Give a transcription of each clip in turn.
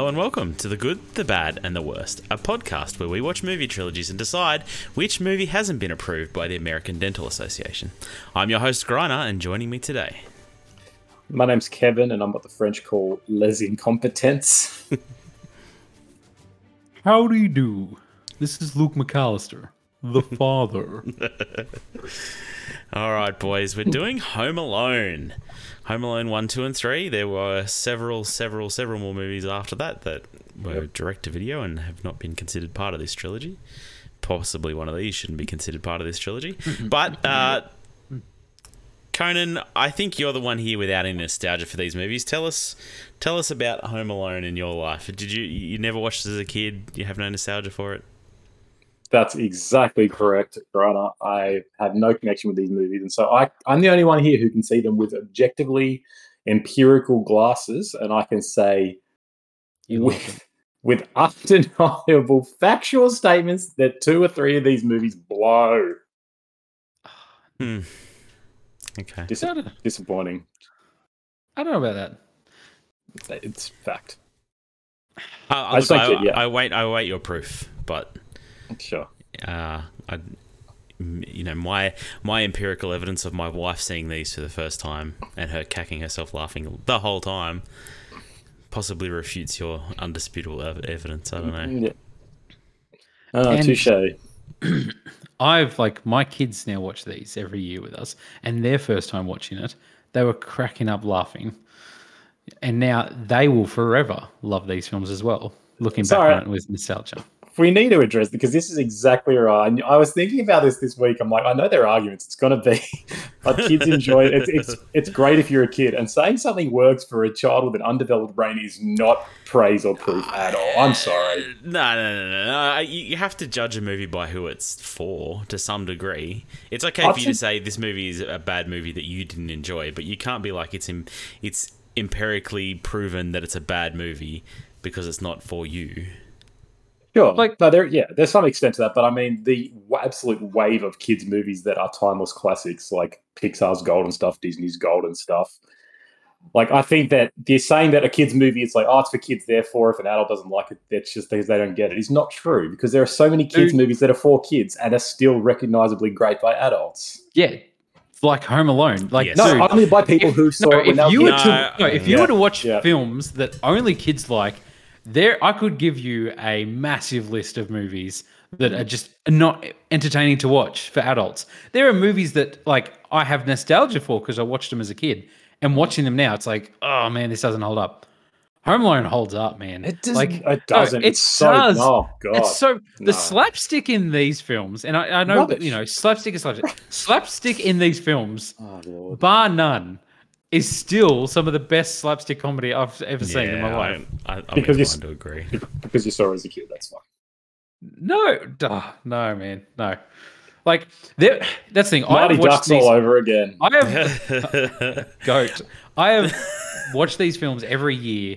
Hello and welcome to The Good, the Bad, and the Worst, a podcast where we watch movie trilogies and decide which movie hasn't been approved by the American Dental Association. I'm your host, Griner, and joining me today. My name's Kevin, and I'm what the French call les incompetents. How do you do? This is Luke McAllister, the father. All right, boys, we're doing Home Alone. Home Alone 1, 2, and 3. There were several, several, several more movies after that that were direct to video and have not been considered part of this trilogy. Possibly one of these shouldn't be considered part of this trilogy. but, uh, Conan, I think you're the one here without any nostalgia for these movies. Tell us, tell us about Home Alone in your life. Did you you never watched it as a kid? You have no nostalgia for it? That's exactly correct, Grana. I have no connection with these movies, and so I, I'm the only one here who can see them with objectively empirical glasses, and I can say with, with undeniable factual statements that two or three of these movies blow. Hmm. Okay. Dis- disappointing. I don't know about that. It's fact. I, I I, look, I, it, yeah. I wait. I wait your proof, but Sure. uh, I, m- you know, my my empirical evidence of my wife seeing these for the first time and her cacking herself laughing the whole time possibly refutes your undisputable ev- evidence. I don't know. Yeah. Oh, And- touche. I've like my kids now watch these every year with us, and their first time watching it, they were cracking up laughing, and now they will forever love these films as well. Looking back Sorry. on it with nostalgia. We need to address because this is exactly right. I was thinking about this this week. I'm like, I know there are arguments. It's going to be, but kids enjoy it. It's, it's it's great if you're a kid, and saying something works for a child with an undeveloped brain is not praise or proof at all. I'm sorry. No, no, no, no. no. You, you have to judge a movie by who it's for to some degree. It's okay I've for you to say this movie is a bad movie that you didn't enjoy, but you can't be like it's it's empirically proven that it's a bad movie because it's not for you. Sure, Like- like no, there, yeah, there's some extent to that, but I mean the w- absolute wave of kids movies that are timeless classics, like Pixar's golden stuff, Disney's golden stuff. Like I think that they're saying that a kids movie, it's like, oh, it's for kids. Therefore, if an adult doesn't like it, that's just because they don't get it. It's not true because there are so many kids Dude. movies that are for kids and are still recognizably great by adults. Yeah, like Home Alone. Like Yes. No, dude, only by people if, who saw no, it when if they were you were to no, if you Yeah. were to watch Yeah. films that only kids like, there I could give you a massive list of movies that are just not entertaining to watch for adults. There are movies that like I have nostalgia for because I watched them as a kid, and watching them now, it's like, oh man, this doesn't hold up. Home Alone holds up, man. It doesn't. Like it doesn't. it it's so. does. Oh god. it's so the no. slapstick in these films, and I, I know Rubbish. you know slapstick is slapstick. slapstick in these films oh lord. bar none, is still some of the best slapstick comedy I've ever seen in my life. I, I, I'm Because you inclined to agree. Because you saw it as a kid, that's fine. No, duh, no, man, no. Like there, that's the thing. Mighty I've watched Ducks these, all over again. I have goat. I have watched these films every year,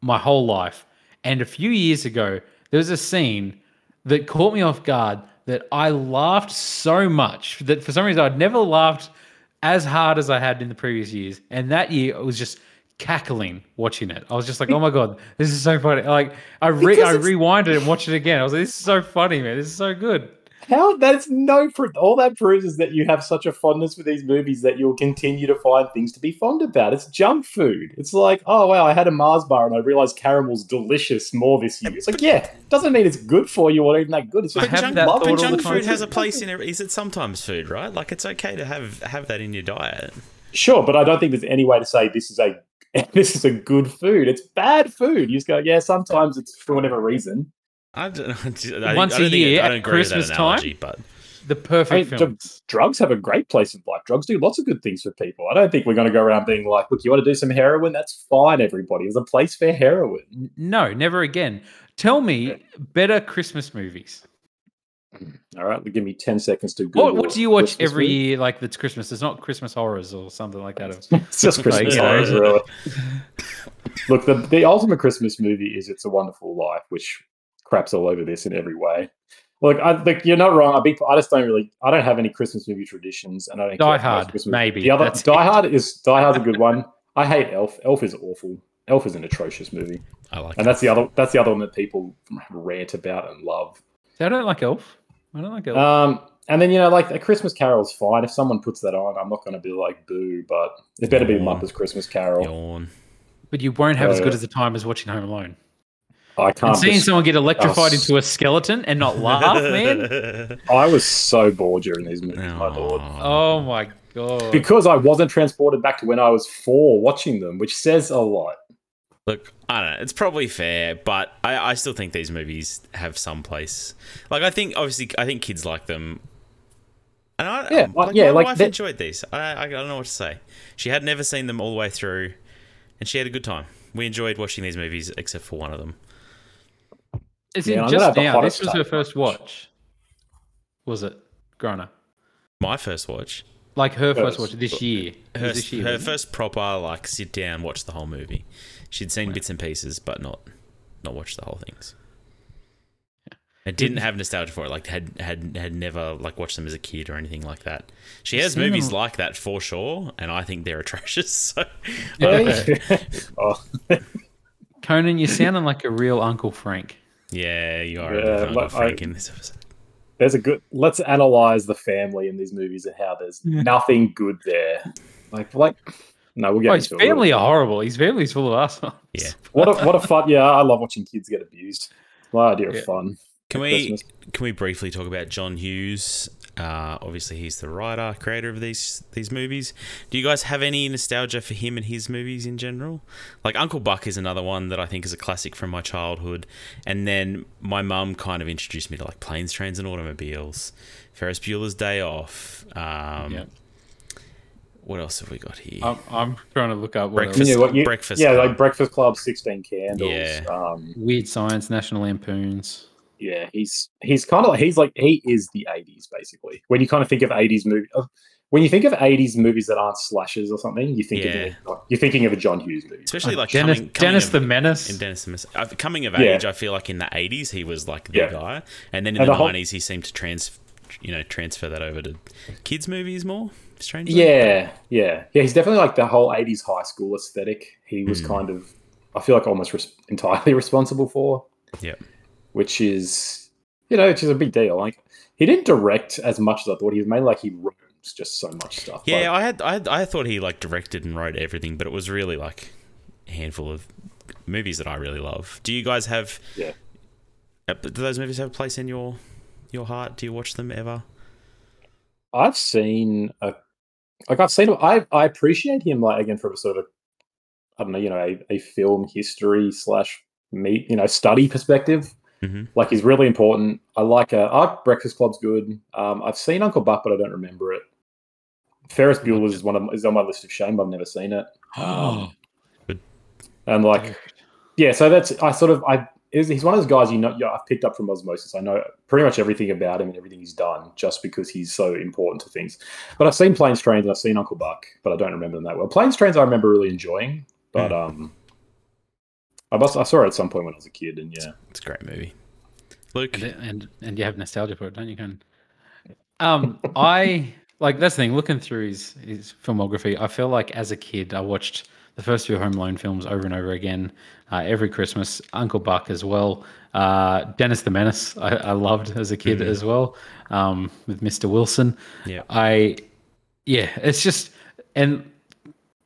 my whole life. And a few years ago, there was a scene that caught me off guard that I laughed so much that for some reason I'd never laughed as hard as I had in the previous years. And that year, it was just cackling watching it. I was just like, "Oh my god, this is so funny!" Like I re- I it's- rewind it and watched it again. I was like, "This is so funny, man. This is so good." How that's no proof. All that proves is that you have such a fondness for these movies that you'll continue to find things to be fond about. It's junk food. It's like, oh wow, I had a Mars bar and I realized caramel's delicious more this year. It's like, yeah, doesn't mean it's good for you or even that good. It's I just have junk, that love but junk food has a place in it. Is it sometimes food, right? Like it's okay to have have that in your diet. Sure, but I don't think there's any way to say this is a this is a good food. It's bad food. You just go, yeah, sometimes it's for whatever reason. I don't, I, Once I a don't think- year I don't at agree with that Christmas time? but The I mean, perfect dr- drugs have a great place in life. Drugs do lots of good things for people. I don't think we're going to go around being like, look, you want to do some heroin? That's fine, everybody. There's a place for heroin. No, never again. Tell me better Christmas movies. Mm, all right, give me 10 seconds to Google. What, what do you watch Christmas every movie. year like that's Christmas? It's not Christmas horrors or something like that. It's just Christmas Like, horrors, really. Look, the, the ultimate Christmas movie is It's a Wonderful Life, which craps all over this in every way. Look, I think you're not wrong. I, be, I just don't really. I don't have any Christmas movie traditions, and I don't. Die care for most Hard, maybe. The other That's Die Hard is Die Hard's a good one. I hate Elf. Elf is awful. Elf is an atrocious movie, I like and it. that's the other that's the other one that people rant about and love. See, I don't like Elf. I don't like Elf. Um, and then you know, like a Christmas Carol's fine. If someone puts that on, I'm not going to be like boo, but it better be Yawn. Muppets Christmas Carol. Yawn. but you won't have as good as a time as watching Home Alone. I can't. seeing dis- someone get electrified Oh, into a skeleton and not laugh, man. I was so bored during these movies, my lord. Oh my god. Because I wasn't transported back to when I was four watching them, which says a lot. Look, I don't know. It's probably fair, but I, I still think these movies have some place. Like, I think, obviously, I think kids like them. And I, Yeah, um, like, like- yeah, my like wife that- enjoyed these. I, I don't know what to say. She had never seen them all the way through, and she had a good time. We enjoyed watching these movies, except for one of them. Is Yeah, it just now? This was her first watch. watch. Was it? Grana. My first watch. Like her first First. watch this year. Her, this year. her wasn't it? first proper, like, sit down, watch the whole movie. She'd seen bits and pieces, but not not watched the whole things. And didn't have nostalgia for it. Like had had had never like watched them as a kid or anything like that. She has seen movies them- like that for sure, and I think they're atrocious. So oh, Conan, you're sounding like a real Uncle Frank. Yeah, you are Yeah, a Uncle like, Frank I- in this episode. there's a good. Let's analyze the family in these movies and how there's Yeah. nothing good there. Like, like, no, we'll get Oh, his into it. family are horrible. His family's full of assholes. Yeah. What a what a fun! Yeah, I love watching kids get abused. My idea of fun. Can we Christmas. can we briefly talk about John Hughes? Uh, obviously, he's the writer, creator of these these movies. Do you guys have any nostalgia for him and his movies in general? Like Uncle Buck is another one that I think is a classic from my childhood. And then my mum kind of introduced me to like planes, trains, and automobiles, Ferris Bueller's Day Off. Um, Yeah. What else have we got here? I'm, I'm trying to look up what Breakfast- Yeah, what you, Breakfast yeah, Club. like Breakfast Club, Sixteen Candles. Yeah. Um, Weird Science, National Lampoons. Yeah, he's he's kind of like he's like he is the '80s basically. When you kind of think of '80s movie, of- when you think of '80s movies that aren't slashes or something, you think Yeah. of, you're thinking of a John Hughes movie. Especially like Dennis, coming, coming Dennis of- the Menace. in Dennis the Menace. Uh, coming of Yeah. age, I feel like in the eighties he was like the Yeah. guy, and then in And the the whole- nineties he seemed to trans, you know, transfer that over to kids movies more. Strangely, Yeah, yeah, yeah. He's definitely like the whole '80s high school aesthetic. He was Hmm. kind of, I feel like, almost res- entirely responsible for. Yep. Which is, you know, which is a big deal. Like he didn't direct as much as I thought. He was mainly like he wrote just so much stuff. yeah. Like, I had, I, had, I thought he like directed and wrote everything, but it was really like a handful of movies that I really love. Do you guys have? Yeah. uh, Do those movies have a place in your your heart? Do you watch them ever? I've seen a, like I've seen. I I appreciate him like again from a sort of, I don't know, you know, a, a film history slash meet, you know, study perspective. Mhm. Like he's really important. I like uh, I like Breakfast Club's good. Um, I've seen Uncle Buck, but I don't remember it. Ferris Bueller's is one of is on my list of shame. I've never seen it. Oh, And like, yeah, so that's I sort of I is he's one of those guys you know I've picked up from osmosis. I know pretty much everything about him and everything he's done just because he's so important to things. But I've seen Planes Trains and I've seen Uncle Buck, but I don't remember them that well. Planes Trains I remember really enjoying, but um, I must I saw it at some point when I was a kid, and yeah, It's a great movie. Luke, and, and and you have nostalgia for it, don't you? Con? Um, I like that's the thing. Looking through his his filmography, I feel like as a kid, I watched the first few Home Alone films over and over again. Uh, every Christmas, Uncle Buck as well. Uh, Dennis the Menace, I, I loved as a kid as well. Um, with Mr. Wilson. Yeah. I, yeah, it's just and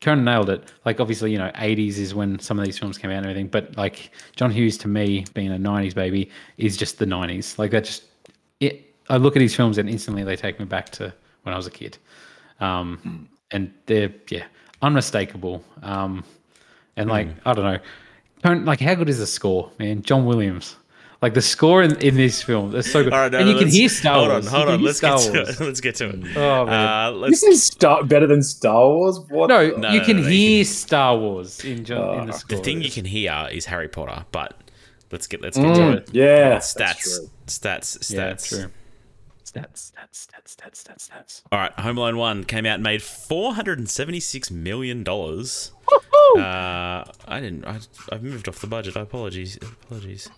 Conan nailed it. Like obviously, you know, eighties is when some of these films came out and everything, but like John Hughes to me, being a nineties baby, is just the nineties. Like that just it I look at these films and instantly they take me back to when I was a kid. Um and they're yeah, unmistakable. Um and like I don't know. Don't like how good is the score, man? John Williams. Like the score in, in these films is so good. all right, no, and you can hear Star hold Wars. on, hold on. Let's Star get to it. Let's get to it. Oh man. Uh, this let's is Star better than Star Wars. What? No, No, you no, can no, you hear Star Wars in, John, in the Uh, score. the thing you can hear is Harry Potter, but let's get let's get to Mm, it. yeah, that's Stats, true. stats, yeah, stats. true. Stats, stats, stats, stats, stats, stats. All right, Home Alone One came out and made four hundred and seventy-six million dollars. Uh, I didn't. I, I've moved off the budget. I apologies. Apologies.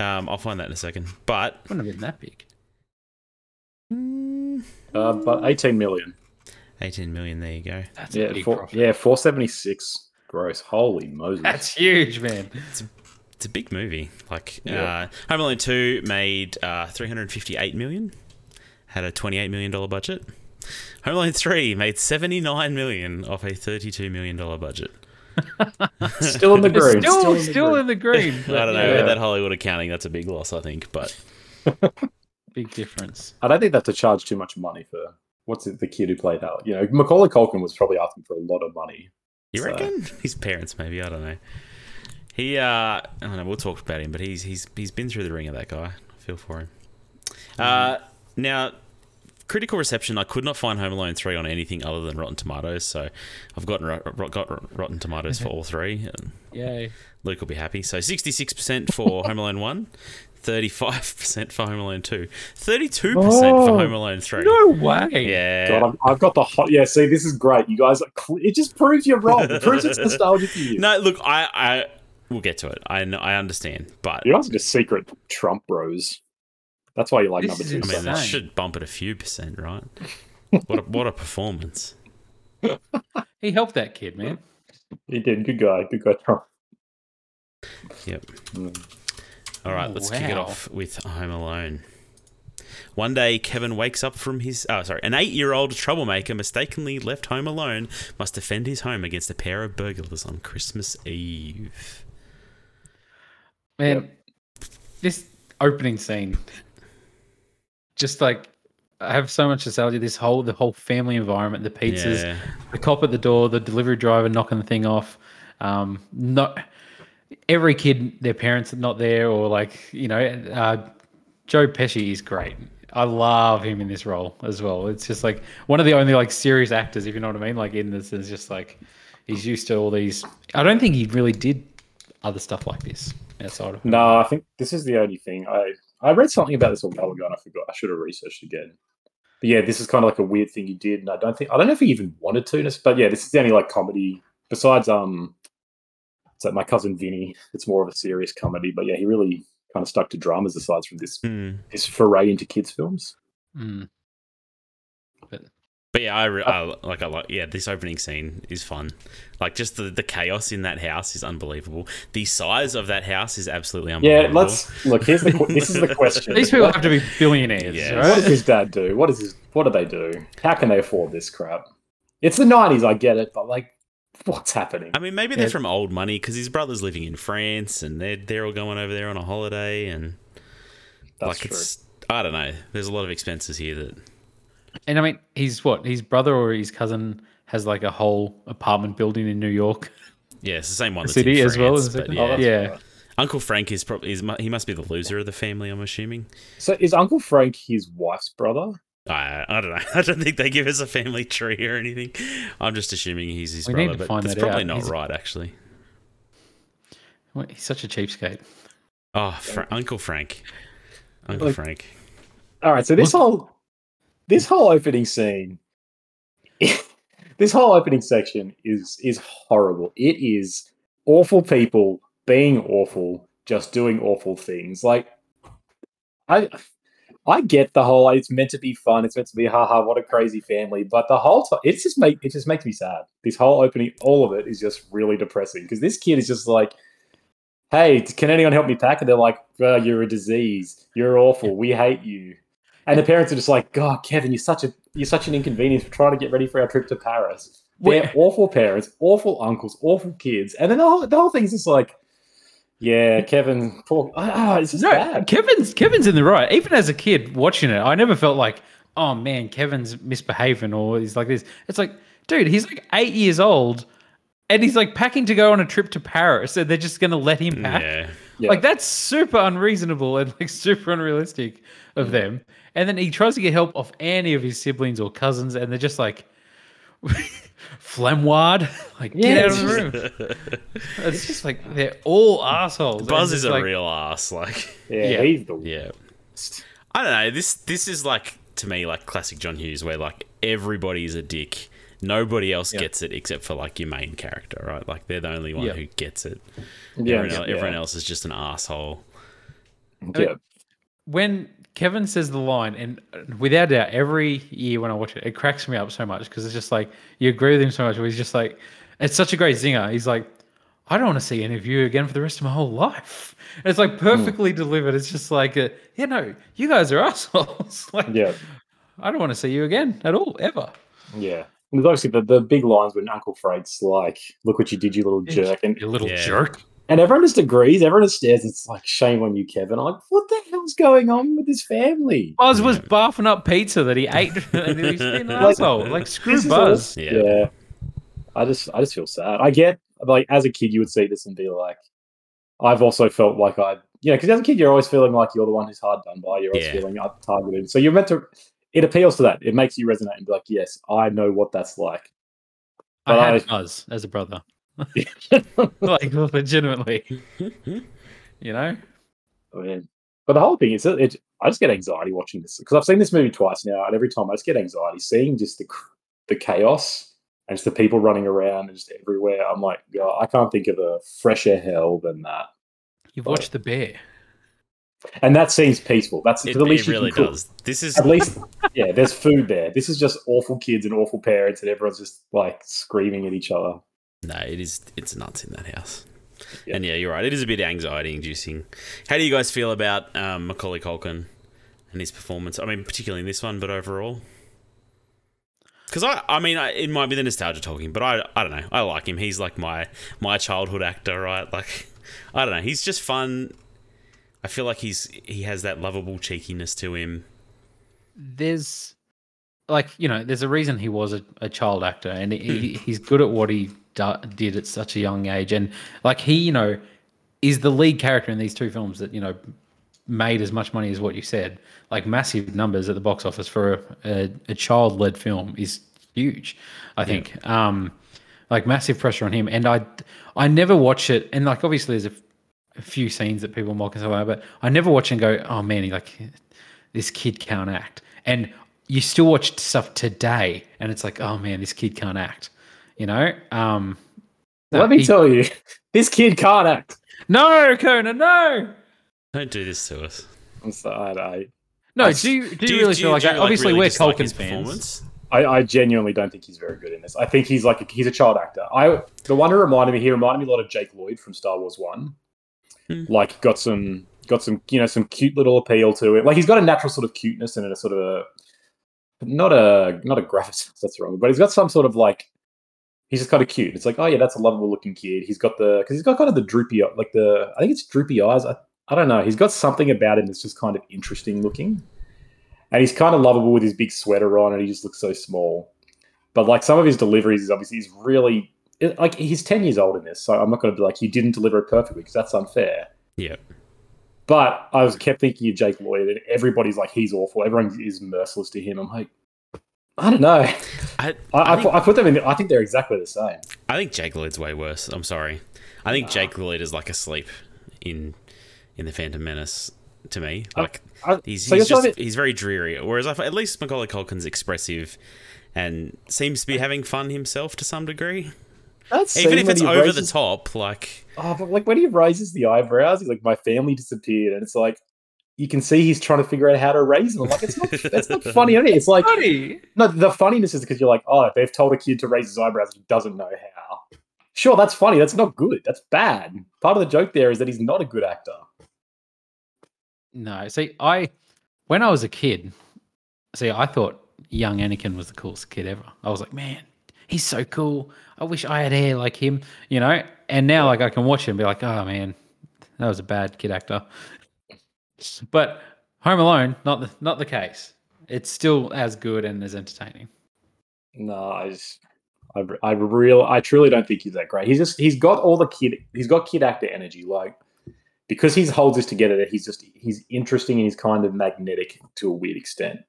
Um, I'll find that in a second. But Wouldn't have been that big. mm, Uh, but 18 million. eighteen million. There you go. That's a Yeah, big four, yeah, 476. Gross. Holy Moses. That's huge, man. It's a big movie. Like Yeah. uh, Home Alone Two made uh, 358 million, had a 28 million dollar budget. Home Alone Three made 79 million off a 32 million dollar budget. Still in the It's green. still, in the still green. in the green. I don't know. Yeah. That Hollywood accounting, that's a big loss, I think. But Big difference. I don't think that's to charge too much money for what's it, the kid who played Hal. You know, Macaulay Culkin was probably asking for a lot of money. you So- reckon his parents? Maybe I don't know. He, uh, I don't know. We'll talk about him, but he's he's he's been through the ring of that guy. I feel for him. Uh, now, critical reception. I could not find Home Alone three on anything other than Rotten Tomatoes, so I've gotten ro- ro- got Rotten Tomatoes for all three. And Yay. Luke will be happy. So sixty six percent for Home Alone one. 35% for Home Alone 2, 32% for Home Alone 3. No way. Yeah. God, I've, I've got the hot. Yeah, see, this is great. You guys, it just proves you're wrong. It proves it's nostalgia for you. No, look, I, I we'll get to it. I I understand, but You guys are just secret Trump bros. That's why you like This number is two. I mean, so that should bump it a few percent, right? what a, what a performance! He helped that kid, man. He did. Good guy. Good guy, Trump. Yep. Mm. All right, Oh, let's kick it off with Home Alone. One day, Kevin wakes up from his. Oh, sorry. An eight year old troublemaker mistakenly left home alone must defend his home against a pair of burglars on Christmas Eve. Man, this opening scene, just like I have so much nostalgia. This whole the whole family environment, the pizzas, Yeah. the cop at the door, the delivery driver knocking the thing off. Um, not every kid, their parents are not there, or like you know, uh, Joe Pesci is great. I love him in this role as well. It's just like one of the only like serious actors, if you know what I mean. Like in this, is just like he's used to all these. I don't think he really did other stuff like this outside of. No, I think this is the only thing. I I read something about this a while ago and I forgot. I should have researched again. But yeah, this is kind of like a weird thing he did, and I don't think I don't know if he even wanted to. But yeah, this is the only like comedy besides um, it's like my cousin Vinny. It's more of a serious comedy, but yeah, he really kind of stuck to dramas aside from this this foray into kids films. Mm. But yeah, I, re- oh. I like I like yeah. This opening scene is fun. Like just the, the chaos in that house is unbelievable. The size of that house is absolutely unbelievable. Yeah, let's look. Here's the this is the question. These people have to be billionaires, Yeah. What does his dad do? What is his? What do they do? How can they afford this crap? It's the nineties, I get it, but like, what's happening? I mean, maybe they're Yeah. from old money because his brother's living in France and they're they're all going over there on a holiday and That's like true. it's I don't know. There's a lot of expenses here that And I mean, he's what his brother or his cousin has like a whole apartment building in New York yeah, it's the same one. That's City in as well. France, Is but yeah. Oh, that's yeah. right. Uncle Frank is probably is, he must be the loser of the family. I'm assuming. So is Uncle Frank his wife's brother? I I don't know. I don't think they give us a family tree or anything. I'm just assuming he's his We brother, but find that's that probably out. not He's- right actually. Well, He's such a cheapskate. Oh, Fra- Uncle Frank, Uncle Like- Frank. All right. So this whole this whole opening scene, this whole opening section is is horrible. It is awful people being awful, just doing awful things. Like I. I get the whole it's meant to be fun, it's meant to be haha, what a crazy family. But the whole time it's just make it just makes me sad. This whole opening, all of it is just really depressing because this kid is just like, Hey, can anyone help me pack? And they're like, oh, you're a disease, you're awful, we hate you. And the parents are just like, God, Kevin, you're such a you're such an inconvenience for trying to get ready for our trip to Paris. They're Wait. awful parents, awful uncles, awful kids. And then the whole, the whole thing's just like, yeah, Kevin, poor, ah, it's just No, bad. Kevin's Kevin's in the right. Even as a kid watching it, I never felt like, oh man, Kevin's misbehaving or he's like this. It's like, dude, he's like eight years old, and he's like packing to go on a trip to Paris, and they're just gonna let him pack. Yeah. Yeah. Like that's super unreasonable and like super unrealistic of mm. them. And then he tries to get help off any of his siblings or cousins, and they're just like flemwad. Like get Yeah, out of the room. It's just like they're all assholes. Buzz is a like, real ass. Like, yeah, yeah. he's the yeah. worst. I don't know. This this is like to me like classic John Hughes, where like everybody's a dick. Nobody else Yeah. gets it except for like your main character, right? Like they're the only one Yeah. who gets it. Yeah, everyone, el- yeah. everyone else is just an asshole. Yeah. when Kevin says the line, and without doubt, every year when I watch it, it cracks me up so much because it's just like you agree with him so much. Where he's just like, It's such a great zinger. He's like, I don't want to see any of you again for the rest of my whole life. And it's like perfectly delivered. It's just like, uh, you know, you guys are assholes. like, Yeah, I don't want to see you again at all, ever. yeah. And there's obviously the, the big lines when Uncle Fred's like, "Look what you did, you little jerk," and You little Yeah. jerk. and everyone just agrees. Everyone just stares. It's like, "Shame on you, Kevin." I'm like, "What the hell's going on with this family?" Buzz was Yeah. barfing up pizza that he ate, and he's being an Like, asshole. Like screw This Buzz. all- Yeah. yeah. I just I just feel sad. I get like as a kid you would see this and be like, I've also felt like I you know because as a kid you're always feeling like you're the one who's hard done by. You're always Yeah. feeling targeted. So you're meant to. It appeals to that. It makes you resonate and be like, yes, I know what that's like. I But had I- Buzz as a brother. like legitimately, you know. Oh, I mean, but the whole thing is, it, I just get anxiety watching this because I've seen this movie twice now, and every time I just get anxiety seeing just the the chaos and just the people running around and just everywhere. I'm like, God, I can't think of a fresher hell than that. You've watched The Bear. And that seems peaceful. That's It, the least it you really can cook. does. This is At least, yeah, there's food there. This is just awful kids and awful parents, and everyone's just like screaming at each other. no, it is. It's nuts in that house. Yeah. And yeah, you're right. It is a bit anxiety inducing. How do you guys feel about um, Macaulay Culkin and his performance? I mean, particularly in this one, but overall. Because I, I mean, I, it might be the nostalgia talking, but I, I don't know. I like him. He's like my my childhood actor, right? Like, I don't know. He's just fun. I feel like he's he has that lovable cheekiness to him. There's like you know, there's a reason he was a, a child actor, and Hmm. he, he's good at what he do, did at such a young age, and like he, you know, is the lead character in these two films that you know made as much money as what you said. Like massive numbers at the box office for a, a, a child-led film is huge. I think. Um, like massive pressure on him, and I, I never watch it, and like obviously there's a, a few scenes that people mock and stuff like that, but I never watch and go, oh man, like this kid can't act, and you still watch stuff today, and it's like, oh man, this kid can't act, you know. Um, no, Let me he- tell you, this kid can't act. no, Conan, no. Don't do this to us. I'm sorry, I, No, I- do you, do you really feel like that? you, Obviously, really we're dislike Culkin fans. performance? I, I genuinely don't think he's very good in this. I think he's like a, he's a child actor. I the one who reminded me, he reminded me a lot of Jake Lloyd from Star Wars One. Hmm. Like got some got some you know some cute little appeal to it. Like he's got a natural sort of cuteness and a sort of a not a not a graphic that's wrong, but he's got some sort of like he's just kind of cute. It's like oh yeah, that's a lovable looking kid. He's got the because he's got kind of the droopy like the I think it's droopy eyes. I, I don't know. He's got something about him that's just kind of interesting looking and he's kind of lovable with his big sweater on, and he just looks so small. But like some of his deliveries is obviously he's really it, like he's ten years old in this, so I'm not going to be like he didn't deliver it perfectly because that's unfair. Yeah. But I was kept thinking of Jake Lloyd, and everybody's like he's awful. Everyone is merciless to him. I'm like, I don't know. I, I, I I, think- put, I put them in. I think they're exactly the same. I think Jake Lloyd's way worse. I'm sorry. I think Jake Lloyd is like asleep in in the Phantom Menace to me. Like I, he's so he's just me- he's very dreary. Whereas I, at least Macaulay Culkin's expressive and seems to be having fun himself to some degree. That's Even if it's he over the top, like Oh, but like when he raises the eyebrows, he's like, "My family disappeared," and it's like you can see he's trying to figure out how to raise them. I'm like, it's not that's not funny. is it? It's like Buddy. no, the funniness is because you're like, oh, they've told a kid to raise his eyebrows, and he doesn't know how. Sure, that's funny. That's not good. That's bad. Part of the joke there is that he's not a good actor. No, see, I when I was a kid, see, I thought young Anakin was the coolest kid ever. I was like, man, he's so cool. I wish I had hair like him, you know. And now, like, I can watch him and be like, oh man, that was a bad kid actor. But Home Alone, not the not the case. It's still as good and as entertaining. No, I just, I, I real, I truly don't think he's that great. He's just, he's got all the kid, he's got kid actor energy. Like because he holds this together, that he's just, he's interesting and he's kind of magnetic to a weird extent.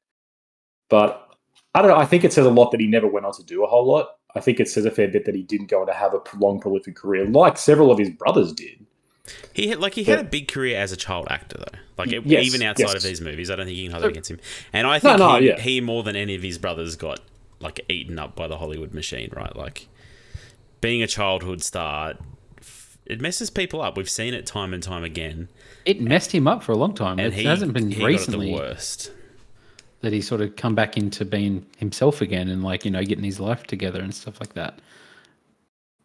But I don't know. I think it says a lot that he never went on to do a whole lot. I think it says a fair bit that he didn't go on to have a long, prolific career, like several of his brothers did. he had like he had a big career as a child actor though. Like it, Yes, even outside of these movies, I don't think you can hold it against him. And I think no, he, yeah. he more than any of his brothers got like eaten up by the Hollywood machine, right? Like being a childhood star, it messes people up. We've seen it time and time again. It messed him up for a long time. And it he hasn't been he got it recently the worst. That he's sort of come back into being himself again and like you know getting his life together and stuff like that.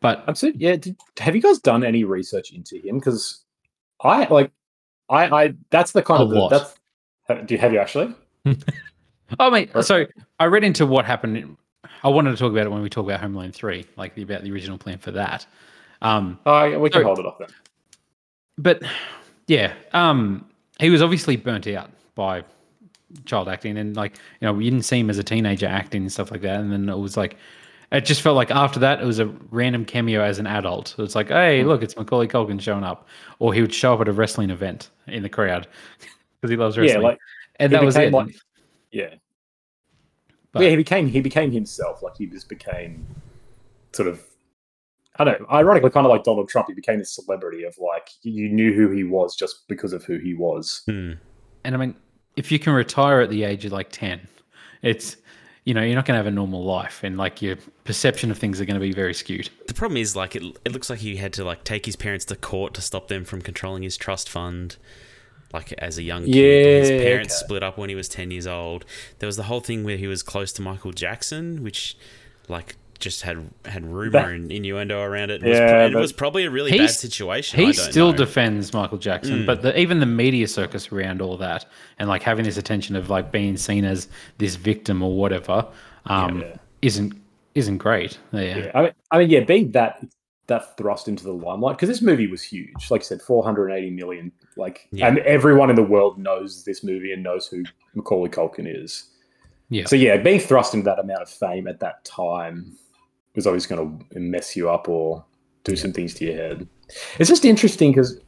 But I'm so yeah. Did, have you guys done any research into him? Because I like, I, I that's the kind of the, that's. have- Do you have you actually? Oh, mate. So I read into what happened. I wanted to talk about it when we talk about Home Alone three, like the, about the original plan for that. Um, yeah, we can So- hold it off then. but yeah, um, he was obviously burnt out by child acting, and like you know, we didn't see him as a teenager acting and stuff like that. And then it was like, it just felt like after that, it was a random cameo as an adult. So it's like, hey, Hmm. look, it's Macaulay Culkin showing up, or he would show up at a wrestling event in the crowd because he loves wrestling. Yeah, like and that was it. like- yeah, But- yeah. He became he became himself. Like he just became sort of. I don't know. Ironically, kind of like Donald Trump, he became this celebrity of like you knew who he was just because of who he was. Hmm. And I mean, if you can retire at the age of like 10, it's, you know, you're not going to have a normal life and like your perception of things are going to be very skewed. The problem is, like, it, it looks like he had to like take his parents to court to stop them from controlling his trust fund. Like as a young kid, his parents okay. split up when he was ten years old. There was the whole thing where he was close to Michael Jackson, which, like, just had had rumor That- and innuendo around it. It was, pro- it was probably a really bad He's- situation. I He don't still know. defends Michael Jackson, Mm. but the, even the media circus around all that and like having this attention of like being seen as this victim or whatever um, Yeah. isn't isn't great. Yeah. Yeah, I mean, I mean, yeah, being that that thrust into the limelight because this movie was huge. Like I said, 480 million. Like, Yeah. and everyone in the world knows this movie and knows who Macaulay Culkin is. Yeah. So yeah, being thrust into that amount of fame at that time was always going to mess you up or do some things to your head. It's just interesting because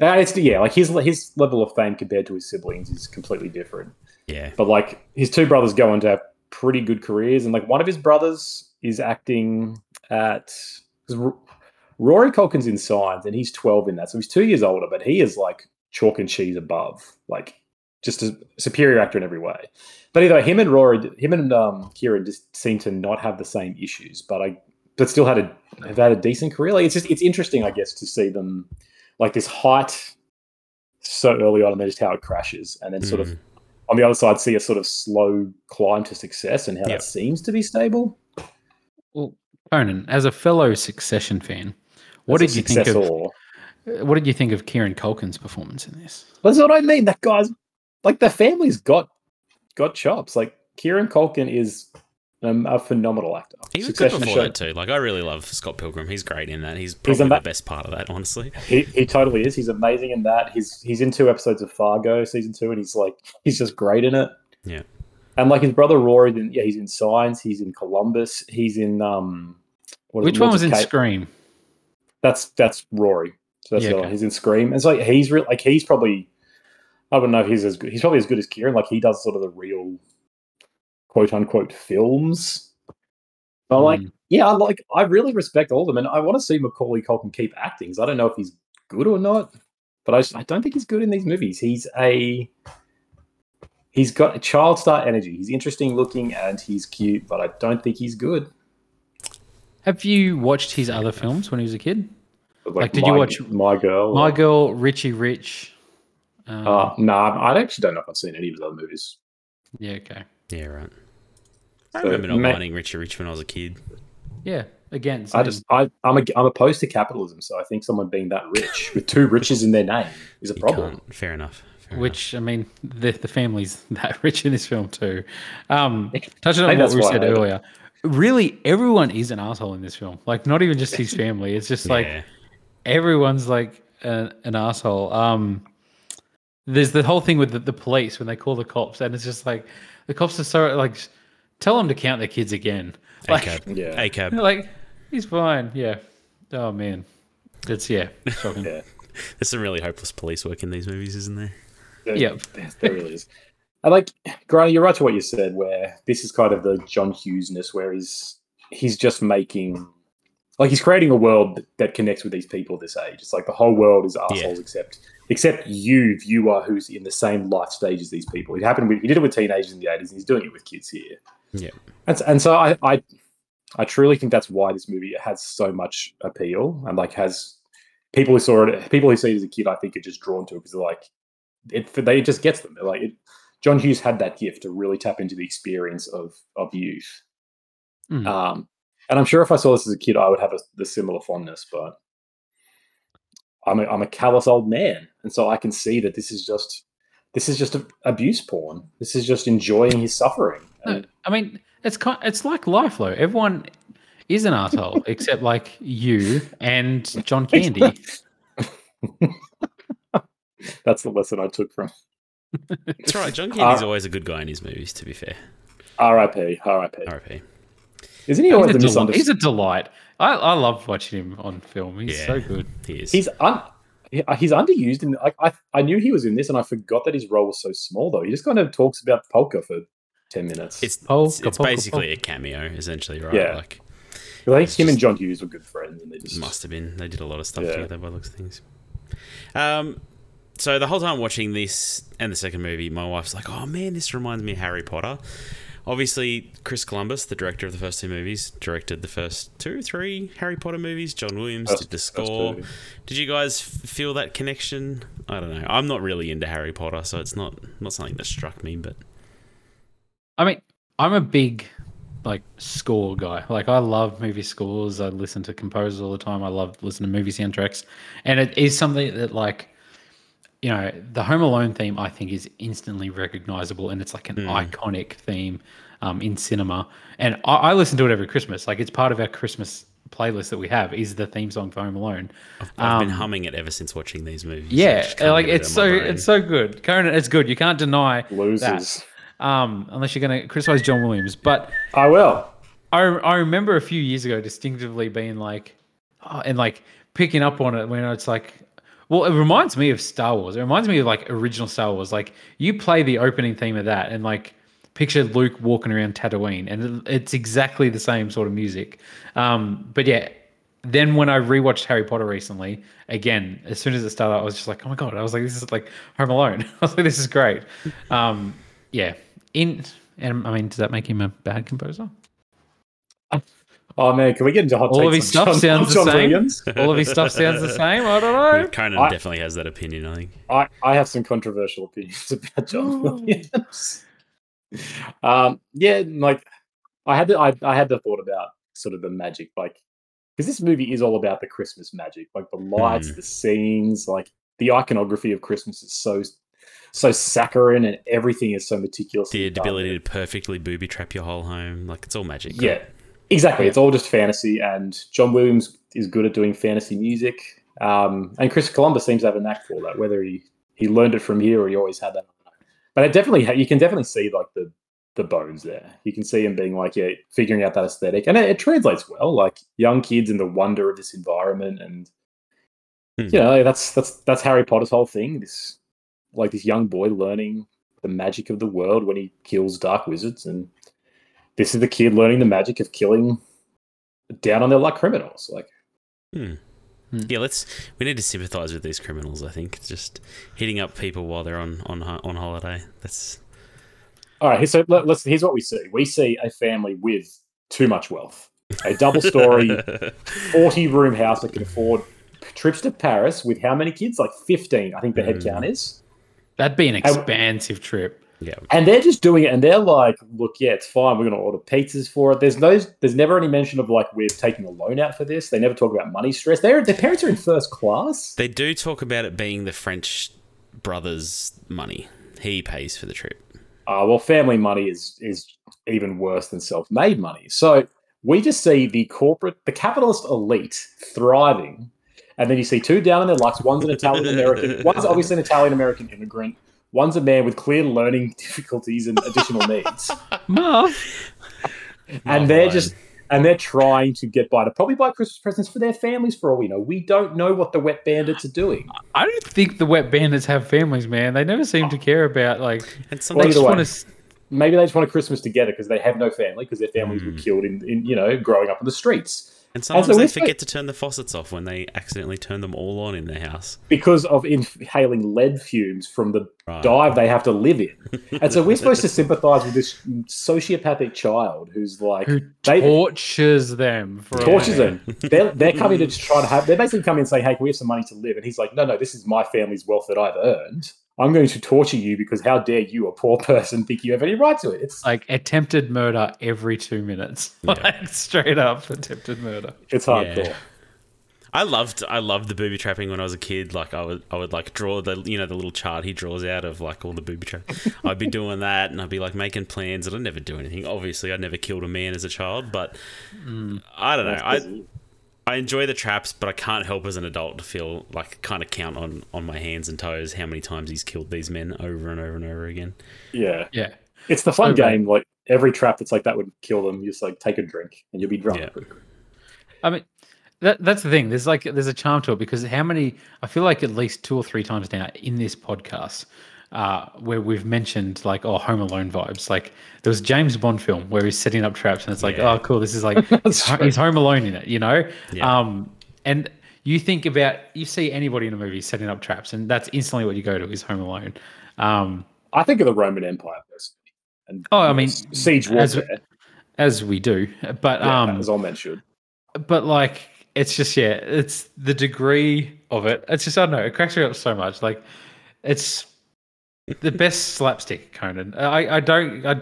uh, it's yeah, like his his level of fame compared to his siblings is completely different. Yeah, But like his two brothers go on to have pretty good careers, and like one of his brothers is acting at R- Rory Culkin's in Signs, and he's twelve in that, so he's two years older, but he is like chalk and cheese above, like just a superior actor in every way. But either him and Rory, him and um, Kieran just seem to not have the same issues, but I but still had a have had a decent career. Like it's just it's interesting, I guess, to see them like this height so early on, and then just how it crashes, and then sort of Mm. on the other side see a sort of slow climb to success and how Yep. that seems to be stable. Well, Conan, as a fellow Succession fan, what As did you think of what did you think of Kieran Culkin's performance in this? That's what I mean. That guy's like the family's got got chops. Like Kieran Culkin is um, a phenomenal actor. he was good before show- that too. Like, I really love Scott Pilgrim. He's great in that. He's He's probably ama- the best part of that, honestly. He, he totally is. He's amazing in that. He's he's in two episodes of Fargo season two, and he's like he's just great in it. Yeah. And like his brother Rory, then yeah, he's in Signs. He's in Columbus. He's in um. what is Which one was in Cape- Scream? That's that's Rory. So that's Yeah, okay. He's in Scream. And so like, he's real like he's probably I don't know if he's as good. He's probably as good as Kieran. Like he does sort of the real quote unquote films. But like, Mm. yeah, I like I really respect all of them, and I want to see Macaulay Culkin keep acting. 'cause I don't know if he's good or not, but I, just, I don't think he's good in these movies. He's a he's got a child star energy. He's interesting looking and he's cute, but I don't think he's good. Have you watched his other films when he was a kid? Like, Like, did you watch My Girl? My Girl, Richie Rich. Um, Uh, nah, I actually don't know if I've seen any of his other movies. yeah, okay. Yeah, right. I So, remember not ma- wanting Richard Rich when I was a kid. Yeah, again, I same. just, I, I'm, a, I'm opposed to capitalism, so I think someone being that rich with two riches in their name is a You problem. can't. Fair enough. Fair Which I mean, the the family's that rich in this film too. Um, touching on what we said hate it. earlier, really everyone is an asshole in this film. Like not even just his family. It's just enough. like everyone's like a, an asshole. Um, there's the whole thing with the, the police when they call the cops, and it's just like the cops are so like, tell them to count their kids again. Like, ACAB. Yeah. ACAB. like he's fine. Yeah. Oh man, it's yeah, shocking. Yeah. There's some really hopeless police work in these movies, isn't there? There, Yep. there, there really is. I like, Granny, you're right to what you said, where this is kind of the John Hughesness, where he's he's just making, like, he's creating a world that, connects with these people this age. It's like the whole world is assholes except except you, viewer, who's in the same life stage as these people. It happened with he did it with teenagers in the 80s, and he's doing it with kids here. Yeah. And, and so I, I I truly think that's why this movie has so much appeal and like has people who saw it, people who see it as a kid, I think are just drawn to it because they're like, it, they it just gets them. They're like, it, John Hughes had that gift to really tap into the experience of of youth. Mm. Um, And I'm sure if I saw this as a kid, I would have a, the similar fondness, but I'm a, I'm a callous old man, and so I can see that this is just this is just a, abuse porn. This is just enjoying his suffering. No, I mean, it's kind, it's like life, though. Everyone is an asshole except like you and John Candy. that's the lesson I took from That's right. John Candy's Uh, always a good guy in his movies. To be fair, R.I.P. R.I.P. R.I.P. Isn't he He's always a, the del- he's a delight. I, I love watching him on film. He's Yeah. so good. He is. He's un- he's underused, and like I, I knew he was in this, and I forgot that his role was so small. Though he just kind of talks about polka for ten minutes. it's Polka, it's, it's polka, basically polka. a cameo, essentially, right? Yeah. Like I think it's him and John Hughes were good friends, and they just must have been. They did a lot of stuff Yeah. together by the looks of things. Um, so the whole time watching this and the second movie, my wife's like, "Oh man, this reminds me of Harry Potter." Obviously, Chris Columbus, the director of the first two movies, directed the first two, three Harry Potter movies. John Williams First- did the score. Did you guys f- feel that connection? I don't know. I'm not really into Harry Potter, so it's not not something that struck me. But I mean, I'm a big like score guy. Like I love movie scores. I listen to composers all the time. I love listening to movie soundtracks, and it is something that like you know the Home Alone theme. I think is instantly recognizable, and it's like an iconic theme um, in cinema. And I, I listen to it every Christmas. Like it's part of our Christmas playlist that we have. Is the theme song for Home Alone. I've been Um, humming it ever since watching these movies. Yeah, like get it it's so my it's so good. Conan, it's good. You can't deny losers. that. Um, unless you're going to criticize John Williams, but I will. I, I remember a few years ago distinctively being like, oh, and like picking up on it when it's like, well, it reminds me of Star Wars. It reminds me of like original Star Wars. Like you play the opening theme of that and like picture Luke walking around Tatooine, and it's exactly the same sort of music. Um, but yeah, then when I rewatched Harry Potter recently, again, as soon as it started, I was just like, oh my god! I was like, this is like Home Alone. I was like, this is great. Um, yeah, in and I mean, does that make him a bad composer? Oh man, can we get into hot All of his on stuff John- sounds the same. Williams? All of his stuff sounds the same. I don't know. Conan I- definitely has that opinion. I think. I, I have some controversial opinions about John Williams. um, yeah, like I had the I, I had the thought about sort of the magic, like because this movie is all about the Christmas magic, like the lights, Hmm. the scenes, like the iconography of Christmas is so so saccharine and everything is so meticulous. The ability to perfectly booby trap your whole home, like it's all magic. Yeah, exactly. It's all just fantasy, and John Williams is good at doing fantasy music. Um, and Chris Columbus seems to have a knack for that. Whether he he learned it from here or he always had that, I don't know. but it definitely you can definitely see like the the bones there. You can see him being like yeah, figuring out that aesthetic, and it, it translates well. Like young kids and the wonder of this environment, and Hmm. you know that's that's that's Harry Potter's whole thing. This like this young boy learning the magic of the world when he kills dark wizards and this is the kid learning the magic of killing down on their luck criminals. Like, Hmm. Hmm. Yeah, let's. We need to sympathise with these criminals. I think just hitting up people while they're on on on holiday. That's all right, so let, us here's what we see. We see a family with too much wealth, a double story, forty room house that can afford trips to Paris with how many kids? Like fifteen, I think the head Hmm. count is. That'd be an expansive trip. Yeah. And they're just doing it, and they're like, "Look, yeah, it's fine. We're going to order pizzas for it." There's no, there's never any mention of like we're taking a loan out for this. They never talk about money stress. Their their parents are in first class. They do talk about it being the French brother's money. He pays for the trip. Uh, well, family money is is even worse than self-made money. So we just see the corporate, the capitalist elite thriving, and then you see two down in their lucks. One's an Italian American. One's obviously an Italian American immigrant. One's a man with clear learning difficulties and additional needs, Marv, and they're just and they're trying to get by to probably buy Christmas presents for their families. For all we know, we don't know what the wet bandits are doing. I don't think the wet bandits have families, man. They never seem to care about like. And Well, They just way. want to. Maybe they just want a Christmas together because they have no family because their families were Mm. killed in, in you know growing up in the streets. And sometimes they we're- forget to turn the faucets off when they accidentally turn them all on in their house. because of inhaling lead fumes from the Right. dive they have to live in. And so we're supposed to sympathize with this sociopathic child who's like Who they tortures them for tortures living. him. They're, they're coming to try to have. They're basically coming and saying, "Hey, can we have some money to live?" And he's like, "No, no, this is my family's wealth that I've earned. I'm going to torture you because how dare you, a poor person, think you have any right to it? It's Like attempted murder every two minutes. Yeah. Like straight up attempted murder. it's hardcore. Yeah. I loved I loved the booby trapping when I was a kid. Like I would I would like draw the you know the little chart he draws out of like all the booby trap. I'd be doing that and I'd be like making plans and I'd never do anything. Obviously, I never killed a man as a child, but mm. I don't know. I I enjoy the traps, but I can't help as an adult to feel like kind of count on on my hands and toes how many times he's killed these men over and over and over again. Yeah, Yeah. it's the fun So bad. game. Like every trap that's like that would kill them. You just like take a drink and you'll be drunk. Yeah. I mean, that that's the thing. There's like there's a charm to it because how many? I feel like at least two or three times now in this podcast uh, where we've mentioned like oh Home Alone vibes. Like there was a James Bond film where he's setting up traps and it's like Yeah. oh cool this is like he's, he's Home Alone in it, you know. Yeah. Um, and you think about you see anybody in a movie setting up traps and that's instantly what you go to is Home Alone. Um, I think of the Roman Empire personally. And Oh, I mean, siege as- warfare. as we do, but yeah, um, as all men should. but like it's just yeah it's the degree of it it's just i don't know it cracks me up so much like it's the best slapstick conan uh, i i don't i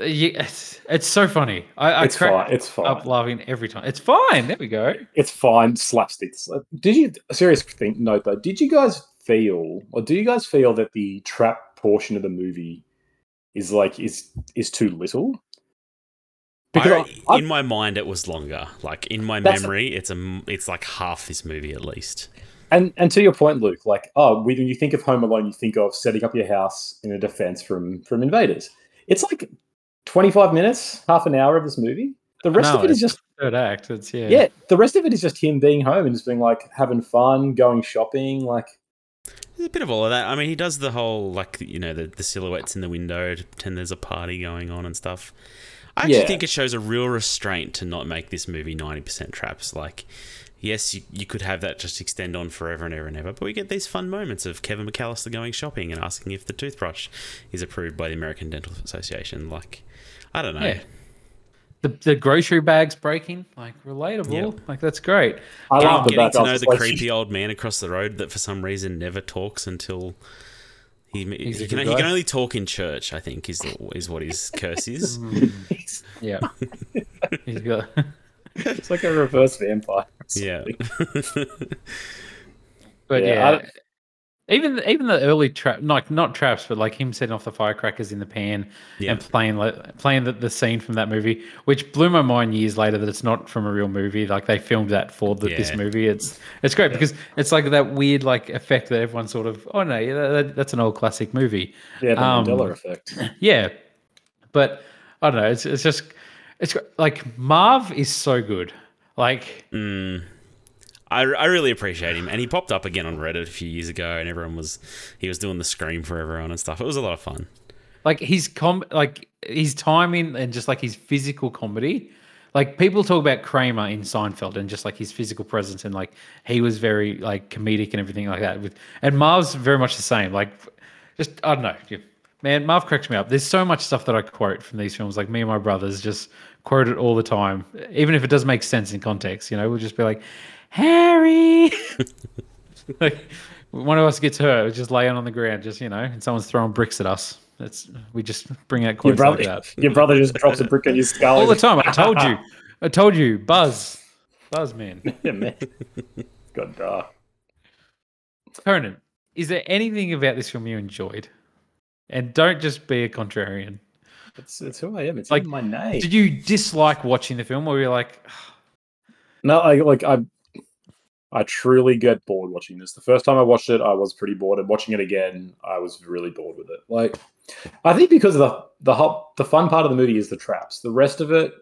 yeah, it's, it's so funny i, I It's crack fine. It's fine. up laughing every time it's fine there we go It's fine. Slapsticks. Uh, did you? Serious thing. Note though. Did you guys feel, or do you guys feel that the trap portion of the movie is like is is too little? I, I- I- in my mind, it was longer. Like in my That's- memory, it's a it's like half this movie at least. And and to your point, Luke, like oh, when you think of Home Alone, you think of setting up your house in a defense from from invaders. It's like twenty five minutes, half an hour of this movie. The rest No, of it is just third act it's yeah yeah. The rest of it is just him being home and just being like having fun, going shopping. Like There's a bit of all of that. I mean, he does the whole like you know the, the silhouettes in the window to pretend there's a party going on and stuff. I actually Yeah. think it shows a real restraint to not make this movie ninety percent traps. Like, yes, you, you could have that just extend on forever and ever and ever, but we get these fun moments of Kevin McAllister going shopping and asking if the toothbrush is approved by the American Dental Association. Like, I don't know. Yeah. the, the grocery bags breaking like relatable Yeah. like that's great I Getting, laughed at getting that. to I know the like, creepy old man across the road that for some reason never talks until he he can, he can only talk in church. I think is the, is what his curse is. yeah he's got it's like a reverse vampire. yeah. But Yeah, yeah, I even even the early trap, like not traps, but like him setting off the firecrackers in the pan Yeah. and playing like, playing the, the scene from that movie, which blew my mind years later that it's not from a real movie. Like they filmed that for the, this movie. It's it's great because it's like that weird like effect that everyone sort of oh no, yeah, that, that's an old classic movie. Yeah, the Um, Mandela effect. Yeah, but I don't know. It's it's just it's like Marv is so good. Like Mm. I, I really appreciate him, and he popped up again on Reddit a few years ago, and everyone was he was doing the scream for everyone and stuff. It was a lot of fun. like his com like his timing and just like his physical comedy like people talk about kramer in seinfeld and just like his physical presence and like he was very like comedic and everything like that with and marv's very much the same like just i don't know man marv cracks me up there's so much stuff that i quote from these films like me and my brothers just quote it all the time even if it does make sense in context you know we'll just be like harry like one of us gets hurt, we just laying on the ground, just you know, and someone's throwing bricks at us. That's we just bring out Your quotes brother, like that your brother just drops a brick on your skull. all the time. I told you, I told you, Buzz, Buzz, man. God dark. Uh, Conan, is there anything about this film you enjoyed? And don't just be a contrarian. It's, it's who I am. It's Like, in my name. Did you dislike watching the film, or you're like, No, I like I. I truly get bored watching this. The first time I watched it, I was pretty bored, and watching it again, I was really bored with it. Like, I think because of the the whole, the fun part of the movie is the traps. The rest of it,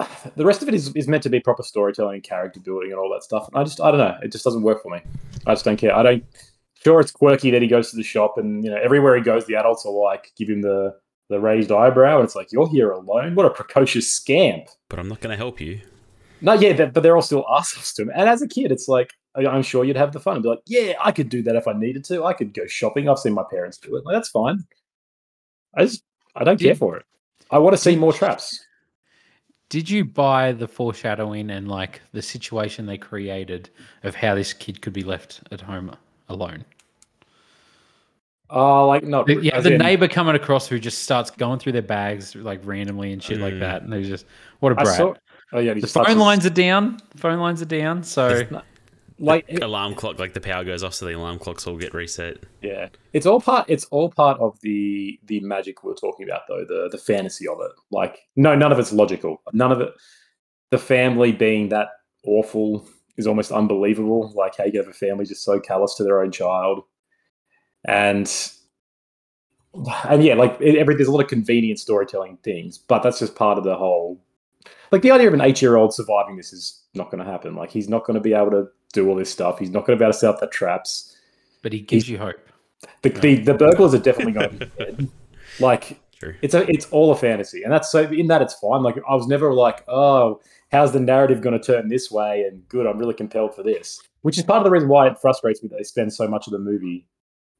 the rest of it is, is meant to be proper storytelling, and character building, and all that stuff. And I just I don't know. It just doesn't work for me. I just don't care. I don't. Sure, it's quirky that he goes to the shop, and you know everywhere he goes, the adults are like give him the the raised eyebrow, and it's like you're here alone. What a precocious scamp. But I'm not going to help you. No, yeah, but, but they're all still assholes to him. And as a kid, it's like I- I'm sure you'd have the fun and be like, yeah, I could do that if I needed to. I could go shopping. I've seen my parents do it. Like, that's fine. I just I don't care for it. I want to see more traps. did you buy the foreshadowing and like the situation they created of how this kid could be left at home alone? Oh, like not. The- yeah, the in- neighbor coming across who just starts going through their bags like randomly and shit like Mm. that, and they just what a brat. saw. Oh yeah, the phone lines are down. Phone lines are down. So like it- alarm clock, like the power goes off, so the alarm clocks all get reset. yeah, it's all part. It's all part of the the magic we we're talking about, though the the fantasy of it. Like no, none of it's logical. None of it. The family being that awful is almost unbelievable. Like how you have a family just so callous to their own child, and and yeah, like it, every there's a lot of convenient storytelling things, but that's just part of the whole. Like the idea of an eight year old surviving this is not going to happen. Like he's not going to be able to do all this stuff. He's not going to be able to set up the traps. but he gives you hope. The the, the burglars are definitely going to be dead. Like True. it's a it's all a fantasy, and that's so in that it's fine. Like I was never like, oh, how's the narrative going to turn this way? And good, I'm really compelled for this. Which is part of the reason why it frustrates me that they spend so much of the movie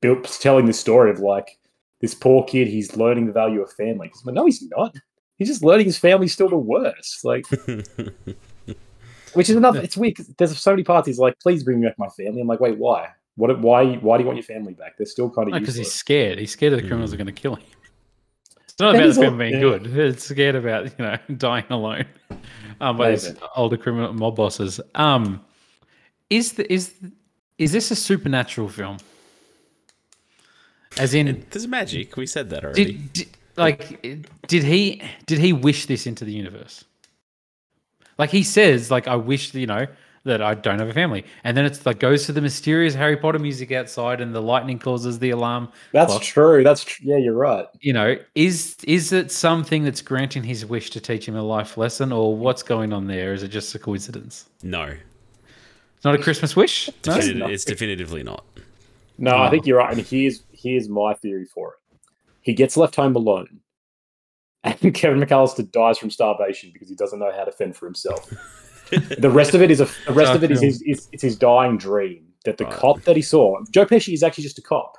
built, telling this story of like this poor kid. He's learning the value of family. Because no, he's not. He's just learning his family's still the worst. Like, which is another. It's weird. 'cause there's so many parts. He's like, please bring back my family. I'm like, wait, why? What? Why? Why do you want your family back? They're still kind of Because he's scared. He's scared of the criminals Mm. are going to kill him. It's not That about is the all- film being yeah. good. It's scared about you know dying alone um, by these older criminal mob bosses. Um, is the, is is this a supernatural film? As in, There's magic. We said that already. did, did like did he did he wish this into the universe? Like he says, like I wish you know that I don't have a family, and then it's like goes to the mysterious Harry Potter music outside, and the lightning causes the alarm. That's clock. true. That's tr- yeah. You're right. You know, is is it something that's granting his wish to teach him a life lesson, or what's going on there? Is it just a coincidence? no, It's not a Christmas wish. No? Definitive- not. it's definitively not. No, Oh. I think you're right. And here's here's my theory for it. He gets left home alone, and Kevin McAllister dies from starvation because he doesn't know how to fend for himself. the rest of it is a the rest of it is his is, it's his dying dream that the Right. cop that he saw. Joe Pesci is actually just a cop,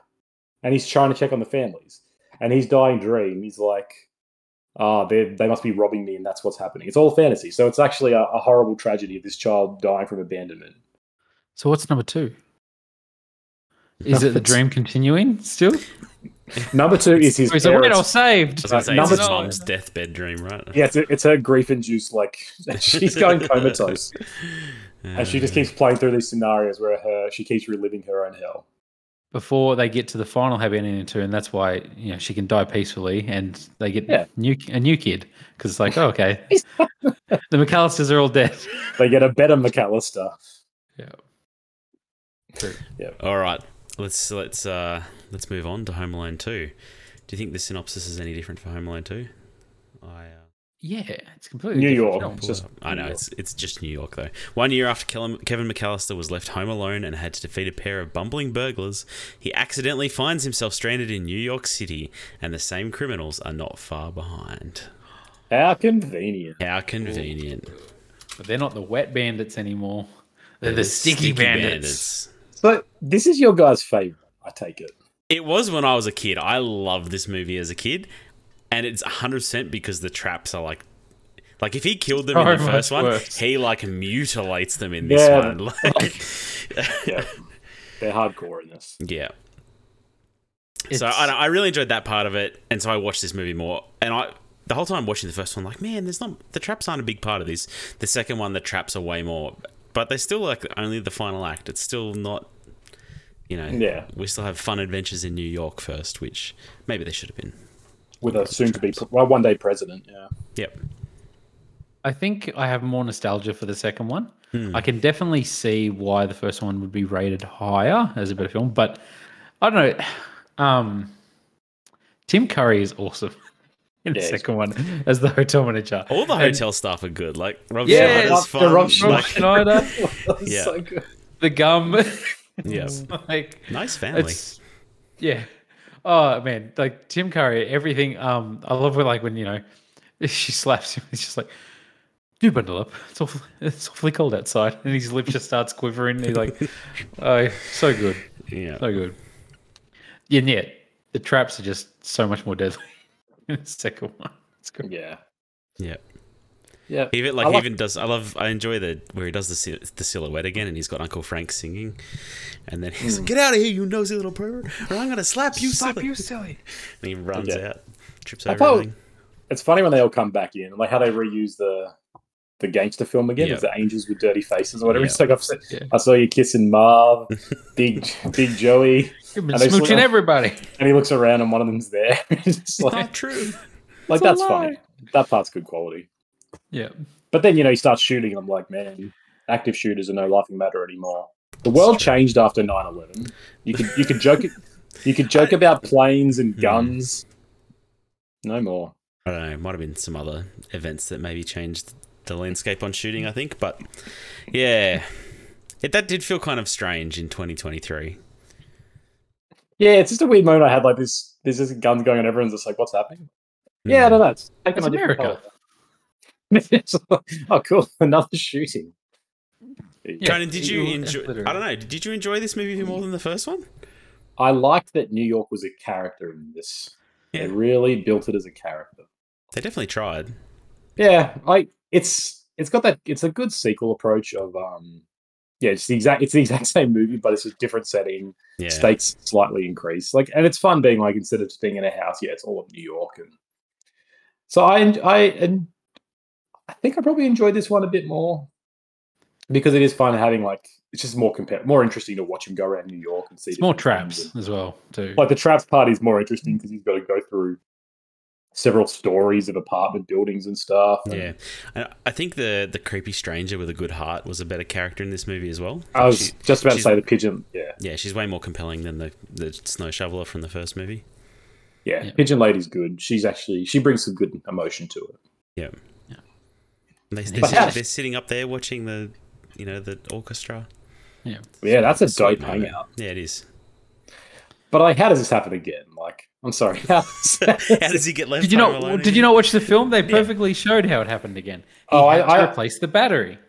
and he's trying to check on the families. And his dying dream, he's like, "Ah, they they must be robbing me, and that's what's happening." It's all fantasy. So it's actually a, a horrible tragedy of this child dying from abandonment. So what's number two? Is it the dream continuing still? Number two is his Or is it wait, I parents- was saved? I was going to say, number it's his two- mom's deathbed dream, right? Yeah, it's, it's her grief induced. Like she's going comatose, and she just keeps playing through these scenarios where her she keeps reliving her own hell. Before they get to the final happy ending in two, and that's why you know she can die peacefully, and they get Yeah. new a new kid because it's like oh, okay, the McAllisters are all dead. They get a better McAllister. Yeah. True. Yeah. All right, let's let's uh let's move on to Home Alone Two. Do you think the synopsis is any different for Home Alone Two? I. Uh, Yeah, it's completely New different York. film. It's just I know York. it's it's just New York though. One year after Kevin McAllister was left home alone and had to defeat a pair of bumbling burglars, he accidentally finds himself stranded in New York City, and the same criminals are not far behind. How convenient. How convenient! But they're not the wet bandits anymore. They're the sticky, bandits. So this is your guy's favorite. I take it. It was when I was a kid. I loved this movie as a kid, and it's hundred percent because the traps are like. Like if he killed them in the first one, worse. he like mutilates them in this Yeah. one. Like, Yeah, they're hardcore in this. yeah. It's- So I, I really enjoyed that part of it, and so I watched this movie more. And I, the whole time watching the first one, like, man, there's not the traps aren't a big part of this. The second one, the traps are way more, but they're still like only the final act. It's still not, you know, Yeah. We still have fun adventures in New York first, which maybe they should have been. With a soon to be well, one day president. Yeah. Yep. I think I have more nostalgia for the second one. Hmm. I can definitely see why the first one would be rated higher as a better film, but I don't know. Um, Tim Curry is awesome in the Yeah, he's- second one as the hotel manager. All the And hotel staff are good. Like Rob Yeah, Schneider's Rob- fun. Rob Rob like, Schneider, Yeah. so good. the gum. Yeah. like nice family. Yeah. Oh man, like Tim Curry, everything. Um, I love when like when you know she slaps him. He's just like, "Do bundle up. It's awful. It's awfully cold outside," and his lip just starts quivering. He's like, "Oh, so good, yeah. so good." And yet, the traps are just so much more deadly in the second one. It's good. Yeah. Yeah. Yeah. Even like he like- even does. I love. I enjoy the where he does the the silhouette again, and he's got Uncle Frank singing, and then he's Hmm. like, "Get out of here, you nosy little pervert, or I'm gonna slap you, Slap silly." you silly. And he runs Yeah. out, trips over thought- It's funny when they all come back in, like how they reuse the the gangster film again. Yeah. It's the angels with dirty faces or whatever. Yeah. It's like I've said, Yeah. I saw you kissing Marv, Big Big Joey, You've been smooching sort everybody. and he looks around and one of them's there. it's like, Not true. like It's that's lie. funny. That part's good quality. Yeah. But then you know he starts shooting, and I'm like, man, active shooters are no laughing matter anymore. The world changed after 9-11. You could you could joke you could joke about planes and Hmm. guns. No more. I don't know. It might have been some other events that maybe changed the landscape on shooting. I think, but yeah, it, that did feel kind of strange in 2023. Yeah, it's just a weird moment I had. Like this, there's just guns going, and everyone's just like, "What's happening?" Yeah, I don't know. It's It's on America. It's like, oh, cool! Another shooting. Yeah. Conan, did you you- enjoy? I don't know. Did you enjoy this movie more than the first one? I liked that New York was a character in this. They Yeah. really built it as a character. They definitely tried. Yeah, I it's it's got that it's a good sequel approach of um yeah, it's the exact it's the exact same movie, but it's a different setting, Yeah. stakes slightly increased. Like and it's fun being like instead of just being in a house, yeah, it's all of New York and so I I and I think I probably enjoyed this one a bit more because it is fun having like it's just more compa- more interesting to watch him go around New York and see It's more traps and- as well, too. like the traps part is more interesting because he's got to go through several stories of apartment buildings and stuff. and- Yeah, and I think the the creepy stranger with a good heart was a better character in this movie as well. I was She- just about to say the pigeon. Yeah, yeah, she's way more compelling than the the snow shoveler from the first movie. yeah, Yeah. Pigeon Lady's good. She's actually she brings some good emotion to it. Yeah. Yeah. And They, they're, But sitting, they're sitting up there watching the, you know, the orchestra. yeah. Yeah, that's a Sweet dope moment. hangout. Yeah, it is. But like, how does this happen again? Like, I'm sorry. How does- How does he get left? Did you not? alone Did you not watch the film? They perfectly showed how it happened again. He Oh, I- had to I- replace the battery.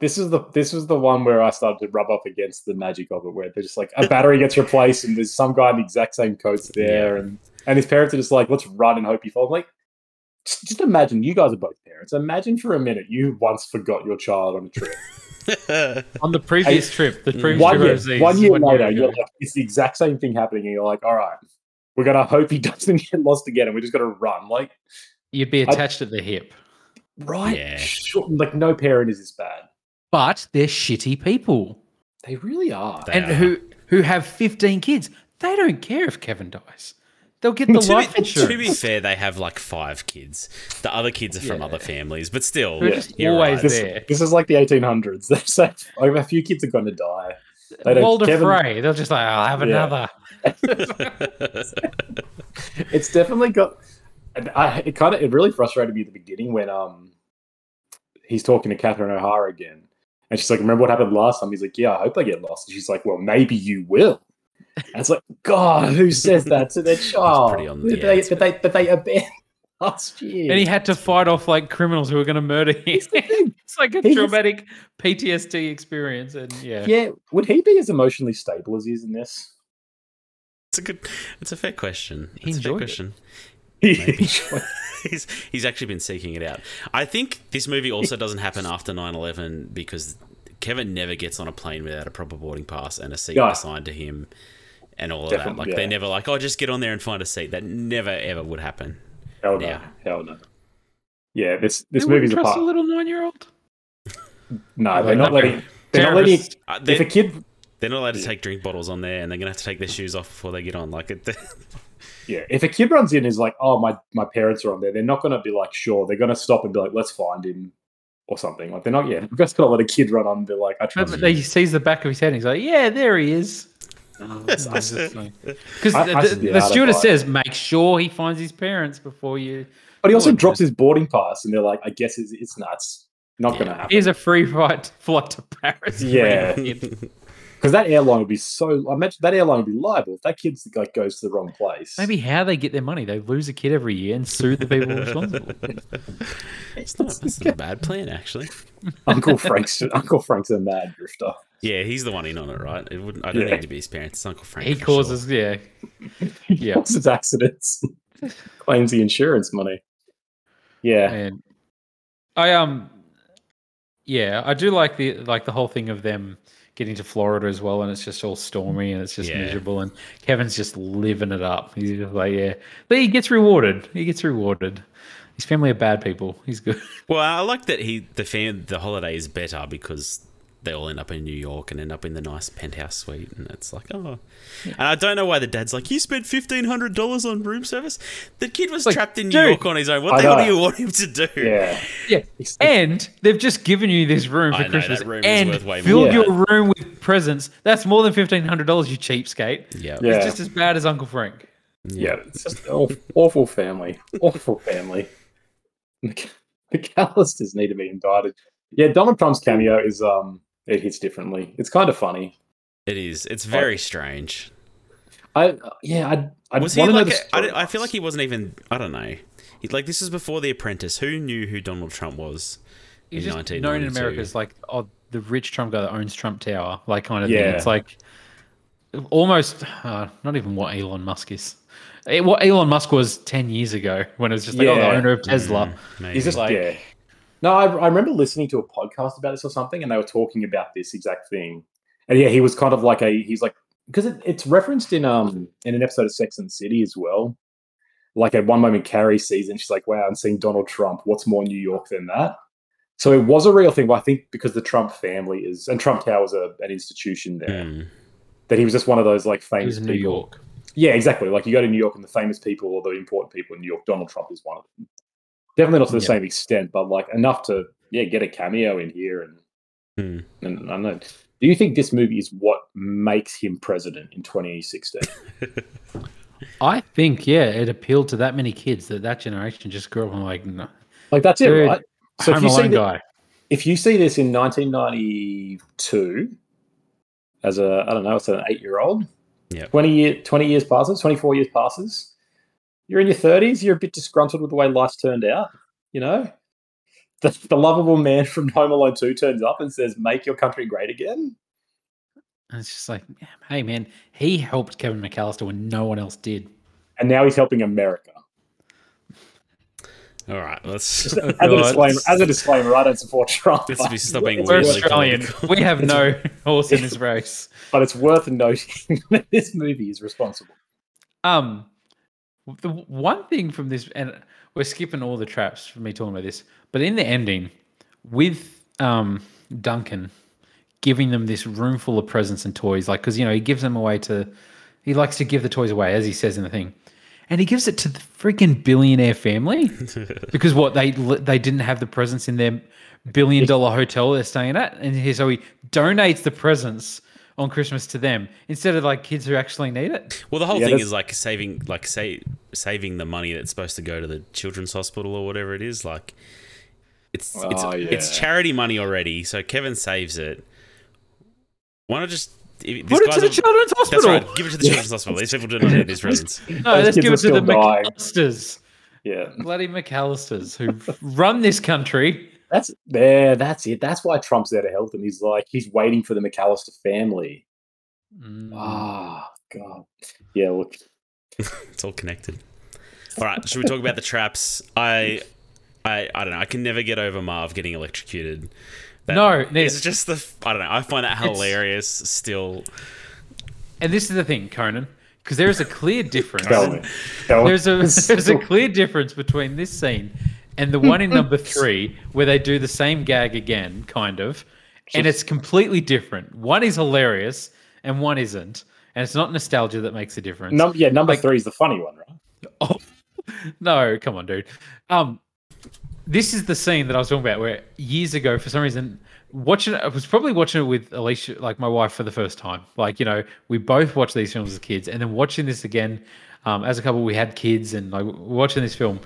this is the this was the one where I started to rub up against the magic of it, where they're just like a battery gets replaced and there's some guy in the exact same coats there, and and his parents are just like, let's run and hope you fall. I'm like, just, just imagine you guys are both parents. Imagine for a minute you once forgot your child on a trip. On the previous trip, the previous one trip year, overseas, one year later, ago. you're like, it's the exact same thing happening, and you're like, all right, we're gonna hope he doesn't get lost again, and we just gotta run. Like, you'd be attached at the hip. right? Yeah. Sure, like, no parent is this bad. But they're shitty people, They really are. They and are. who who have fifteen kids. They don't care if Kevin dies. They'll get the to, life be, to be fair, they have like five kids. The other kids are from Yeah. other families, but still, Yeah. just you're always right. This, there. this is like the 1800s. They say like, a few kids are going to die. They don't- Walder Kevin- Frey, they'll just like, I'll have Yeah. another. It's definitely got. I, it kind of it really frustrated me at the beginning when um he's talking to Catherine O'Hara again, and she's like, "Remember what happened last time?" He's like, "Yeah, I hope I get lost." And she's like, "Well, maybe you will." And it's like, God, who says that to their child? pretty on- but, yeah, they, it's- but they but they abandoned last year. And he had to fight off like criminals who were going to murder him. Here's the thing. it's like a He was- traumatic PTSD experience, and yeah, Yeah, would he be as emotionally stable as he is in this? It's a good. It's a fair question. He It's a fair enjoyed it. question. Maybe. he's he's actually been seeking it out. I think this movie also doesn't happen after 9-11 because Kevin never gets on a plane without a proper boarding pass and a seat Yeah. assigned to him, and all of Definitely, that. Like yeah. they never like, oh, just get on there and find a seat. That never ever would happen. Hell no. Yeah. Hell no. Yeah, this this They wouldn't movie's a trust part. a little nine-year-old. No, they're not letting. They're not letting. Terrorists. Uh, If a they're, kid, they're not allowed to take drink bottles on there, and they're gonna have to take their shoes off before they get on. Like it. yeah, if a kid runs in and is like, "Oh, my my parents are on there," they're not going to be like, "Sure." They're going to stop and be like, "Let's find him," or something. Like they're not. Yeah, they're just going to let a kid run on and be like, "I trust But you." he sees the back of his head and he's like, yeah, there he is. Because I- I the, the out stewardess says, make sure he finds his parents before you. But he also Oh, drops his boarding pass, and they're like, "I guess it's, it's nuts. Not going to happen." Here's a free flight, flight to Paris. Yeah. Because that airline would be so. I imagine that airline would be liable if that kid like goes to the wrong place. Maybe how they get their money. They lose a kid every year and sue the people responsible. it's not, it's not a bad plan, actually. Uncle Frank's Uncle Frank's a mad drifter. Yeah, he's the one in on it, right? It wouldn't. I don't Yeah. need to be his parents. It's Uncle Frank. he for causes, yeah. Yeah. causes accidents, claims the insurance money. Yeah, And I um, yeah, I do like the like the whole thing of them getting to Florida as well, and it's just all stormy and it's just Yeah. miserable, and Kevin's just living it up. He's just like, yeah, but he gets rewarded. He gets rewarded. His family are bad people. He's good. Well, I like that he the fam, the holiday is better because they all end up in New York and end up in the nice penthouse suite, and it's like, oh. And I don't know why the dad's like, you spent fifteen hundred dollars on room service. The kid was like, trapped in New dude. York on his own. What I the hell do you want him to do? Yeah. Yeah, and they've just given you this room I for know, Christmas that room is and worth way more filled than your room with presents. That's more than fifteen hundred dollars, you cheapskate. Yeah. Yeah. It's just as bad as Uncle Frank. Yeah, it's just an awful, awful family. Awful family. Mc- McAllisters need to be indicted. Yeah, Donald Trump's cameo is um it hits differently. It's kind of funny. It is. It's very strange. I yeah, I I Was he wanna know like? the A, I, don't- I feel like he wasn't even. I don't know. He, like this was before The Apprentice. Who knew who Donald Trump was? He's in just known in America as like oh the rich Trump guy that owns Trump Tower, like kind of thing. It's like almost uh, not even what Elon Musk is. Eh, What Elon Musk was ten years ago when it was just like oh the owner of Tesla. Mm. He's just like- yeah. No, I, I remember listening to a podcast about this or something, and they were talking about this exact thing. And yeah, he was kind of like a he's like because it, it's referenced in um in an episode of Sex and the City as well. Like at one moment, Carrie sees and she's like, "Wow, I'm seeing Donald Trump. What's more New York than that?" So it was a real thing, but I think because the Trump family is and Trump Tower is a, an institution there, Hmm. that he was just one of those like famous in New people. York. Yeah, exactly. Like you go to New York and the famous people or the important people in New York, Donald Trump is one of them. Definitely not to the Yeah. same extent, but like enough to yeah get a cameo in here and Hmm. and I don't know. Do you think this movie is what makes him president in 2016? I think yeah, it appealed to that many kids that that generation just grew up and like no, Like that's it, right? So if Home you see Alone the- If you see this in 1992 as a I don't know, it's an eight year old. Yeah. 20 year 20 years passes, 24 years passes. You're in your 30s, you're a bit disgruntled with the way life's turned out, you know? The, the lovable man from Home Alone 2 turns up and says, Make your country great again. And it's just like, hey man, he helped Kevin McAllister when no one else did. And now he's helping America. All right, let's As a, disclaimer, as a disclaimer, I don't support Trump. Let's be stopping it's We're Really Australian. political. We have no horse in this race. But it's worth noting that this movie is responsible. Um, the one thing from this, and we're skipping all the traps for me talking about this, but in the ending, with um Duncan giving them this room full of presents and toys, like because you know he gives them away to, he likes to give the toys away as he says in the thing, and he gives it to the freaking billionaire family because what they they didn't have the presents in their billion dollar hotel they're staying at, and he, so he donates the presents on Christmas to them instead of like kids who actually need it. Well, the whole Yeah, thing is like saving, like say, saving the money that's supposed to go to the children's hospital or whatever it is. Like, it's it's Oh, it's yeah. charity money already. So Kevin saves it. Why not just if, Put it to the a- children's That's hospital. right. Give it to the children's hospital. These people do not need these presents. No, let's give it to the dying. McAllisters. Yeah. Bloody McAllisters who run this country. That's there. That's it. That's why Trump's there to help them. He's like, he's waiting for the McAllister family. Mm. Ah, God. Yeah, look. It's all connected. All right. Should we talk about the traps? I, I, I don't know. I can never get over Marv getting electrocuted. That- No, it's just the. I don't know. I find that It's- hilarious. Still, And this is the thing, Conan, because there is a clear difference. Tell me. Tell. There's a there's a clear difference between this scene and the one in number three where they do the same gag again, kind of, and it's completely different. One is hilarious and one isn't, and it's not nostalgia that makes a difference. Num- yeah, number Like- three is the funny one, right? Oh no, come on, dude. Um, this is the scene that I was talking about where years ago, for some reason, watching it, I was probably watching it with Alicia, like my wife, for the first time. Like, you know, we both watched these films as kids, and then watching this again um, as a couple, we had kids, and like watching this film,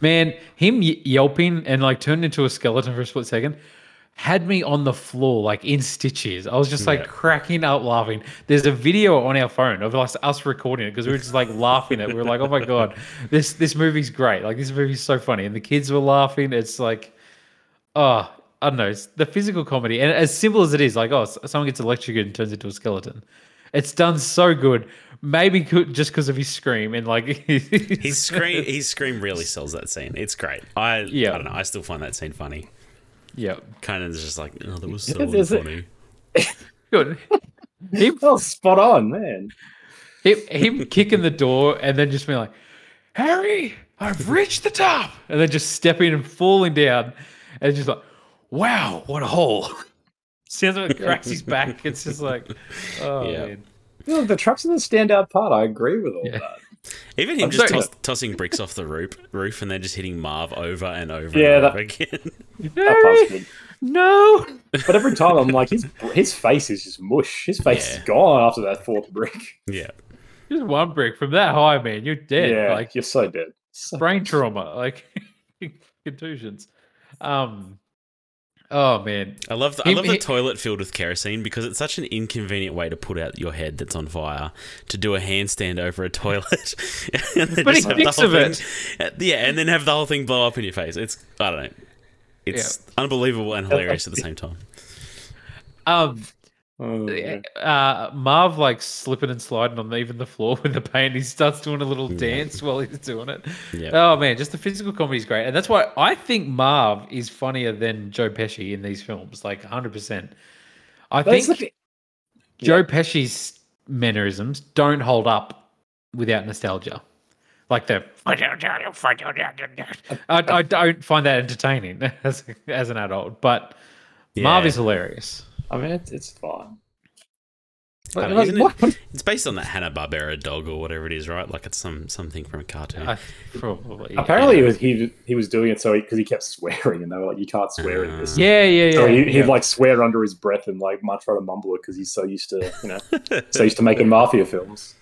man, him yelping and like turned into a skeleton for a split second had me on the floor like in stitches. I was just like Yeah. cracking up laughing. There's a video on our phone of us, us recording it because we were just like laughing at. it. We were like, "Oh my god, this this movie's great! Like this movie's so funny." And the kids were laughing. It's like, oh, I don't know. It's the physical comedy, and as simple as it is, like, oh, someone gets electrocuted and turns into a skeleton. It's done so good. Maybe co- just because of his scream and like His scream, his scream really sells that scene. It's great. I, Yeah. I don't know. I still find that scene funny. yeah, Kind of just like, oh, that was so Is it- funny. good. Him, Oh, spot on, man. him, him kicking the door and then just being like, Harry, I've reached the top, and then just stepping and falling down, and just like, wow, what a hole. Sounds like it cracks his back. It's just like, oh Yeah. man. Look, the truck's are the standout part. I agree with all Yeah. that. Even him I'm just toss, tossing bricks off the roof, roof and then just hitting Marv over and over Yeah, and that- over again. That. No. But every time I'm like, his his face is just mush. His face Yeah. is gone after that fourth brick. yeah. Just one brick from that high, man. You're dead. yeah, Like you're so dead. So- brain trauma, like contusions. Um. Oh man. I love the, I Him- love the he- toilet filled with kerosene because it's such an inconvenient way to put out your head that's on fire to do a handstand over a toilet. and then But he the thinks whole of thing- Yeah, and then have the whole thing blow up in your face. It's I don't know. It's unbelievable and hilarious at the same time. Um. Oh, yeah. Uh, Marv like slipping and sliding on even the floor with the paint. He starts doing a little dance while he's doing it. Yeah. Oh man, just the physical comedy is great, and that's why I think Marv is funnier than Joe Pesci in these films, like hundred percent. I That's think the. Joe Pesci's mannerisms don't hold up without nostalgia. Like the I, I don't find that entertaining as as an adult, but Marv is hilarious. I mean, it's, it's fine. I don't know, Like, it, it's based on that Hanna Barbera dog or whatever it is, right? Like it's some something from a cartoon. I, probably. Apparently, it was, he he was doing it so because he, kept swearing, and they were like, "You can't swear in this." Yeah, yeah, yeah. So he, he'd yeah. like swear under his breath and like might try to mumble it because he's so used to you know so used to making mafia films.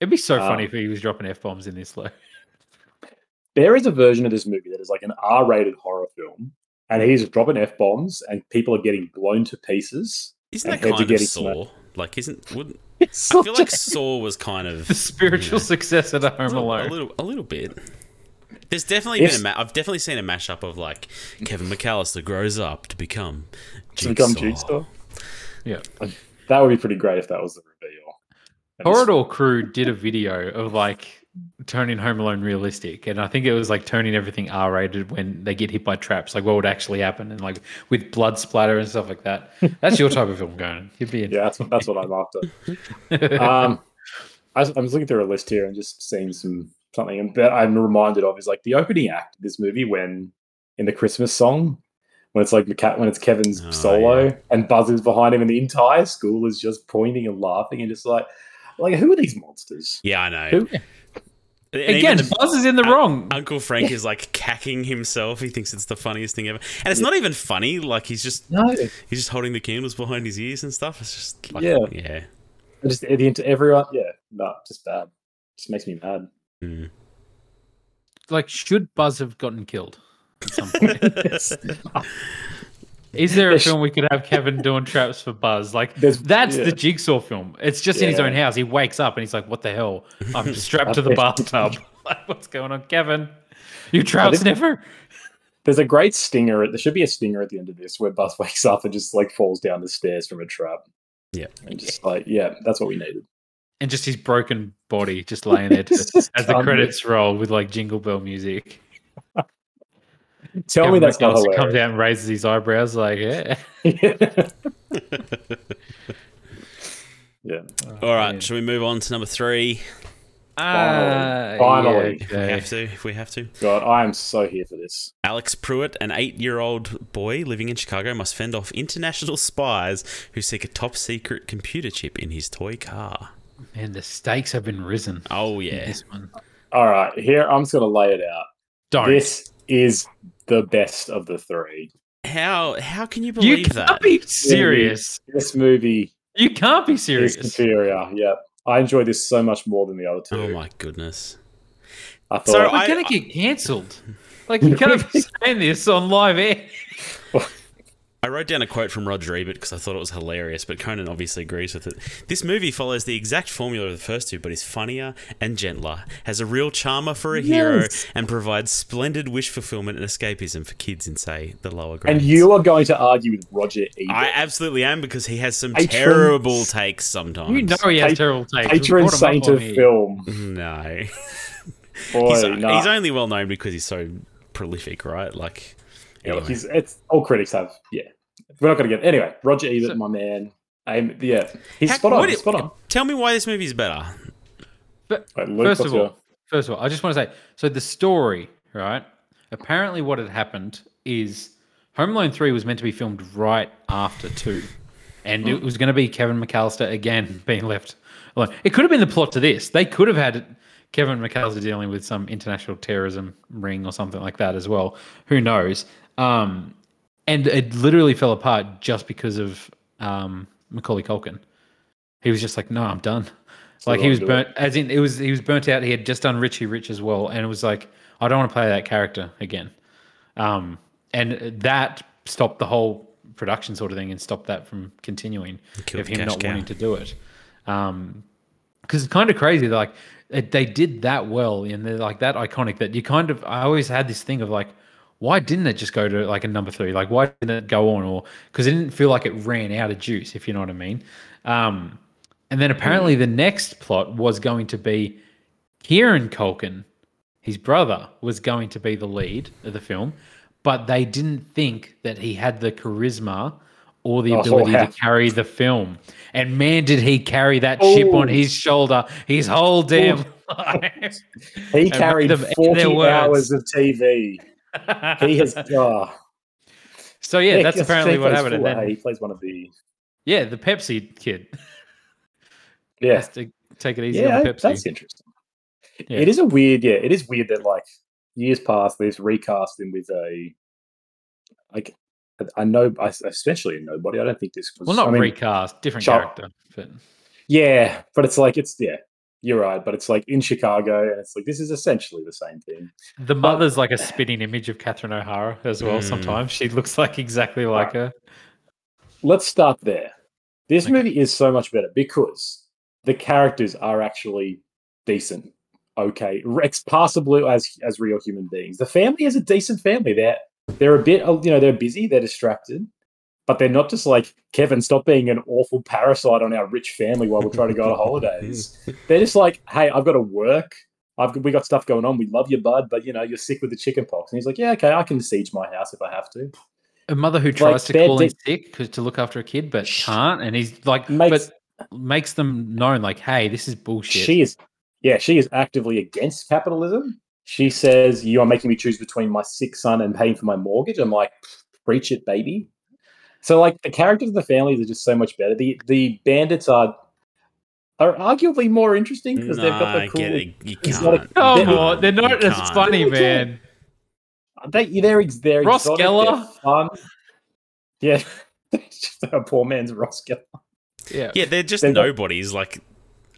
It'd be so Uh, funny if he was dropping f bombs in this. Like, There is a version of this movie that is like an R-rated horror film, and he's dropping f bombs, and people are getting blown to pieces. Isn't that kind of Saw? Like, isn't wouldn't It's I feel like a- Saw was kind of the spiritual you know, successor to a Home little, Alone. a little, a little bit. There's definitely If- been a ma- I've definitely seen a mashup of like Kevin McAllister grows up to become to become Jigsaw. Jigsaw. yeah. Uh, that would be pretty great if that was the reveal. And it's- Corridor Crew did a video of like turning Home Alone realistic, and I think it was like turning everything R rated when they get hit by traps, like what would actually happen, and like with blood splatter and stuff like that. That's your type of film, going. You'd be. Yeah, that's what, that's what I'm after. um, I was, I'm just looking through a list here and just seeing some something and that I'm reminded of is like the opening act of this movie when in the Christmas song when it's like Maca- when it's Kevin's Oh, solo yeah. and Buzz is behind him and the entire school is just pointing and laughing and just like like who are these monsters? Yeah, I know. Who- And Again, even Buzz is in the Un- wrong. Uncle Frank is like cacking himself. He thinks it's the funniest thing ever, and it's not even funny. Like he's just No, he's just holding the candles behind his ears and stuff. It's just like, Yeah. yeah. just the ent- everyone. Yeah, no, just bad. Just makes me mad. Mm. like, should Buzz have gotten killed at some point? Is there a film we could have Kevin doing traps for Buzz? Like There's- that's yeah. the Jigsaw film. It's just in his own house. He wakes up and he's like, "What the hell? I'm strapped to the bathtub. like, what's going on, Kevin? You trout think- sniffer?" There's a great stinger. There should be a stinger at the end of this where Buzz wakes up and just like falls down the stairs from a trap. Yeah. And just like, yeah, that's what we needed. And just his broken body just laying there to, as the credits roll with like jingle bell music. Tell me Kevin that's not McAllister comes out and raises his eyebrows like, "Yeah." yeah. All right, man. shall we move on to number three? Ah, Finally. If we have to. If we have to. God, I am so here for this. Alex Pruitt, an eight-year-old boy living in Chicago, must fend off international spies who seek a top-secret computer chip in his toy car. Man, the stakes have been risen. Oh yeah. This one. All right, here I'm just gonna lay it out. Don't. This is the best of the three. How how can you believe you believe can't that? be serious. This movie You can't be serious. superior. Yeah. I enjoy this so much more than the other two. Oh my goodness. I thought So We're I- gonna get cancelled. Like you can't be saying this on live air. I wrote down a quote from Roger Ebert because I thought it was hilarious, but Conan obviously agrees with it. This movie follows the exact formula of the first two, but is funnier and gentler, has a real charmer for a hero, and provides splendid wish fulfillment and escapism for kids in, say, the lower grades. And you are going to argue with Roger Ebert. I absolutely am because he has some Patron- terrible takes sometimes. You know he has Pa- terrible takes. patron We've brought him saint of film. No. Boy, he's, nah. he's only well known because he's so prolific, right? Like, Yeah, anyway. he's it's all critics have. Yeah, we're not going to get anyway. Roger Ebert, So- my man. I'm, yeah, he's How- spot on. He's it- spot on. Tell me why this movie is better. But Right, Luke, first of all, your- first of all, I just want to say, so the story, right? Apparently, what had happened is Home Alone Three was meant to be filmed right after two, and it hmm. was going to be Kevin McAllister again being left alone. It could have been the plot to this. They could have had Kevin McAllister dealing with some international terrorism ring or something like that as well. Who knows? Um, and it literally fell apart just because of um, Macaulay Culkin. He was just like, "No, I'm done." like he was burnt, as in it was he was burnt out. He had just done Richie Rich as well, and it was like, I don't want to play that character again. Um, and that stopped the whole production sort of thing and stopped that from continuing Killed of him not cow. wanting to do it. Um, because it's kind of crazy. Like it, they did that well, and they're like that iconic that you kind of. I always had this thing of like, why didn't it just go to like a number three? Like why didn't it go on? Or because it didn't feel like it ran out of juice, if you know what I mean. Um, and then apparently the next plot was going to be Kieran Culkin, his brother, was going to be the lead of the film, but they didn't think that he had the charisma or the Oh, ability to carry the film. And man, did he carry that chip on his shoulder his whole damn life. He carried them forty hours of TV. He has. Oh, so yeah, Nick, that's apparently what happened. And Fuller. then, he plays one of the. yeah, the Pepsi kid Yeah, to take it easy yeah, on Pepsi. that's interesting. Yeah. It is a weird. Yeah, it is weird that like years past, they've recast him with a like. I know, I especially a nobody. I don't think this was. well, not I mean, recast, different Char- character. But Yeah, but it's like it's yeah. You're right, but it's like in Chicago, and it's like this is essentially the same thing. the mother's like a spitting image of Catherine O'Hara as well. Mm. Sometimes she looks like exactly like her. Let's start there. This Okay. movie is so much better because the characters are actually decent, okay, Rex passable as as real human beings. The family is a decent family. They're they're a bit, uh, you know, they're busy, they're distracted, but they're not just like Kevin. Stop being an awful parasite on our rich family while we're trying to go on holidays. They're just like, hey, I've got to work. I've we got stuff going on. We love you, bud, but you know you're sick with the chicken pox. And he's like, yeah, okay, I can siege my house if I have to. A mother who tries to they're call in sick sick 'cause- to look after a kid but can't, and he's like, Makes- but makes them known like, hey, this is bullshit. She is, yeah, she is actively against capitalism. She says, You are making me choose between my sick son and paying for my mortgage. I'm like, Preach it, baby. So, like, the characters of the families are just so much better. The the bandits are are arguably more interesting because they've got the cool. get it. You can't. not a- They're- on, they're not You as can't. funny, man. They, they're, ex- they're Ross exotic, Geller? they're fun. Yeah. Just a poor man's Ross Geller. Yeah. Yeah, they're just They've got- nobodies. Like,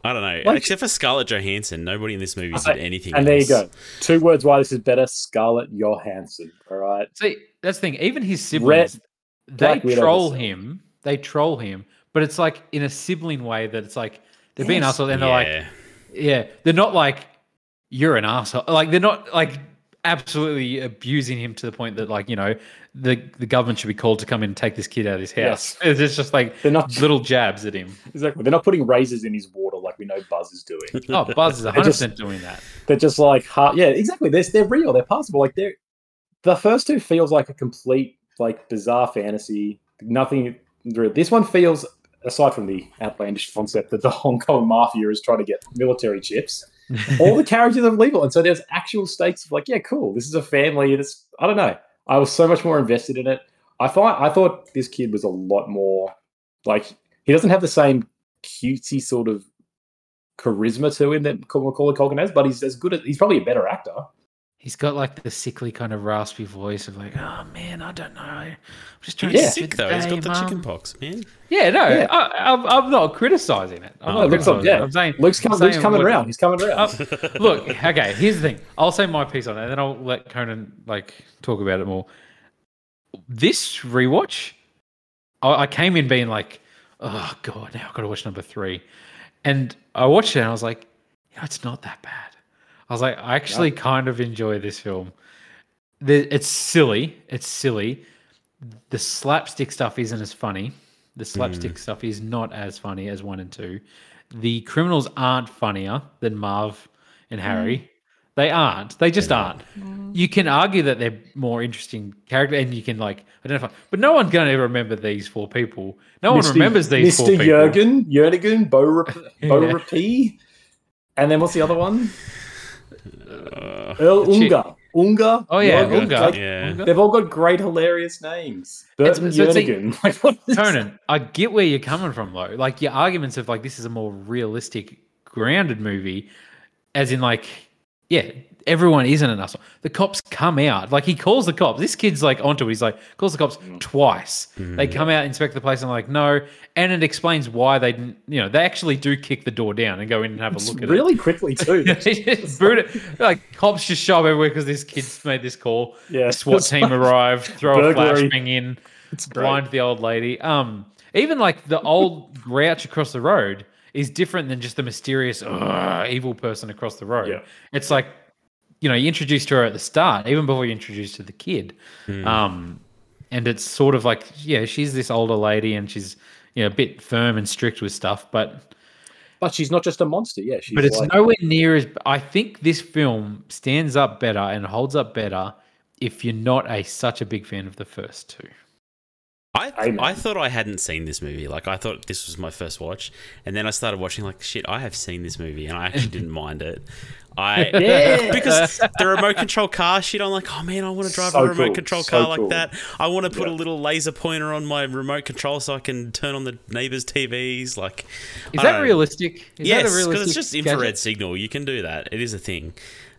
I don't know. Like- Except for Scarlett Johansson, nobody in this movie I- did anything. And there you go. Two words why this is better Scarlett Johansson. All right. See, that's the thing. Even his siblings, they Black troll herself. him. They troll him, but it's like in a sibling way that it's like they're being Yes. asshole, and they're like, Yeah. yeah, they're not like you're an asshole. Like they're not like absolutely abusing him to the point that like you know the the government should be called to come in and take this kid out of his house. It's just like They're not little jabs at him. exactly. They're not putting razors in his water like we know Buzz is doing. Oh, Buzz is 100 just- percent doing that. They're just like, yeah, exactly. They're they're real. They're passable. Like they're the first two feels like a complete like bizarre fantasy. Nothing. This one feels aside from the outlandish concept that the Hong Kong mafia is trying to get military chips. All the characters are believable, and so there's actual stakes of like, yeah, cool. This is a family. It's I don't know. I was so much more invested in it. I thought I thought this kid was a lot more like he doesn't have the same cutesy sort of charisma to him that Macaulay Culkin has, but he's as good as he's probably a better actor. He's got like the sickly kind of raspy voice of like, oh man, I don't know. I'm just trying He's to Yeah. get sick through though. He's got the Mum." chicken pox, man. Yeah, no, Yeah. I, I'm, I'm not criticizing it. I'm Oh, not Luke's, criticizing yeah. it. I'm saying, Luke's, com- I'm Luke's coming what- around. He's coming around. Uh, look, okay. Here's the thing. I'll say my piece on it, and then I'll let Conan like talk about it more. This rewatch I, I came in being like, oh god, now I've got to watch number three, and I watched it and I was like, yeah, it's not that bad. I was like, I actually kind of enjoy this film. The, it's silly. It's silly. The slapstick stuff isn't as funny. The slapstick mm. stuff is not as funny as one and two. The criminals aren't funnier than Marv and mm. Harry. They aren't. They just aren't. You can argue that they're more interesting character, and you can like identify, but no one's going to remember these four people. No one remembers these four Mr. people. Jurgen, Jurgen, Bo, Rap- Bo Yeah. Rapee. And then what's the other one? Uh, Earl Shit. Unger. Unger. Oh yeah, Jurgen. Unger. Like, Yeah. They've all got great, hilarious names. It's- Burton so it's like- Jernigan. Like, what is Conan, I get where you're coming from though. Like your arguments of like this is a more realistic, grounded movie, as in like, yeah, everyone isn't an asshole. The cops come out. Like he calls the cops. This kid's like onto it. He's like calls the cops twice. They come out, inspect the place, and like no, and it explains why they didn't. You know, they actually do kick the door down and go in and have a look at it. really quickly too. it. Just it. Like cops just show up everywhere because this kid's made this call. Yeah. SWAT team arrive, throw a Burglary. flashbang in, It's great. blind the old lady. Um, even like the old grouch across the road is different than just the mysterious evil person across the road. Yeah. It's like, you know, you introduced to her at the start, even before you introduced to the kid. Um, and it's sort of like, yeah, she's this older lady and she's, you know, a bit firm and strict with stuff, but But she's not just a monster. Yeah, she's but it's like, nowhere near as. I think this film stands up better and holds up better if you're not a such a big fan of the first two. I Amen. I thought I hadn't seen this movie. Like I thought this was my first watch, and then I started watching. Like shit, I have seen this movie, and I actually didn't mind it. I Yeah. because the remote control car shit. I'm like, oh man, I want to drive So a remote cool, control so car like cool. that. I want to put a little laser pointer on my remote control so I can turn on the neighbors' TVs. Like, Is that know. realistic? Is yes, because it's just infrared gadget? signal. You can do that. It is a thing.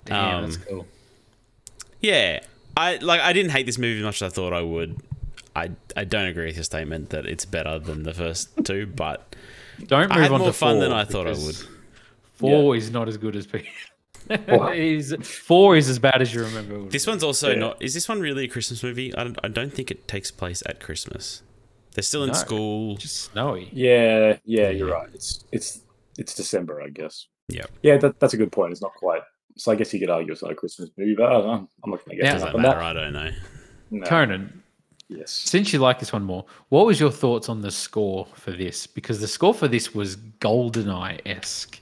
Damn, Um, that's cool. Yeah, I like. I didn't hate this movie as much as I thought I would. I I don't agree with your statement that it's better than the first two, but Don't I move had on more to fun than I thought I would. Four is not as good as P. What? is four is as bad as you remember. it This be. one's also Yeah. not. Is this one really a Christmas movie? I don't, I don't think it takes place at Christmas. They're still in No. school. just snowy. Yeah, yeah, you're Yeah. right. It's it's it's December, I guess. Yeah. Yeah, that, that's a good point. It's not quite. So I guess you could argue it's not a Christmas movie, but I don't know. I'm not going to get Yeah. hung Doesn't up matter. that. I don't know. No. Conan, Yes. since you like this one more, what was your thoughts on the score for this? Because the score for this was GoldenEye esque.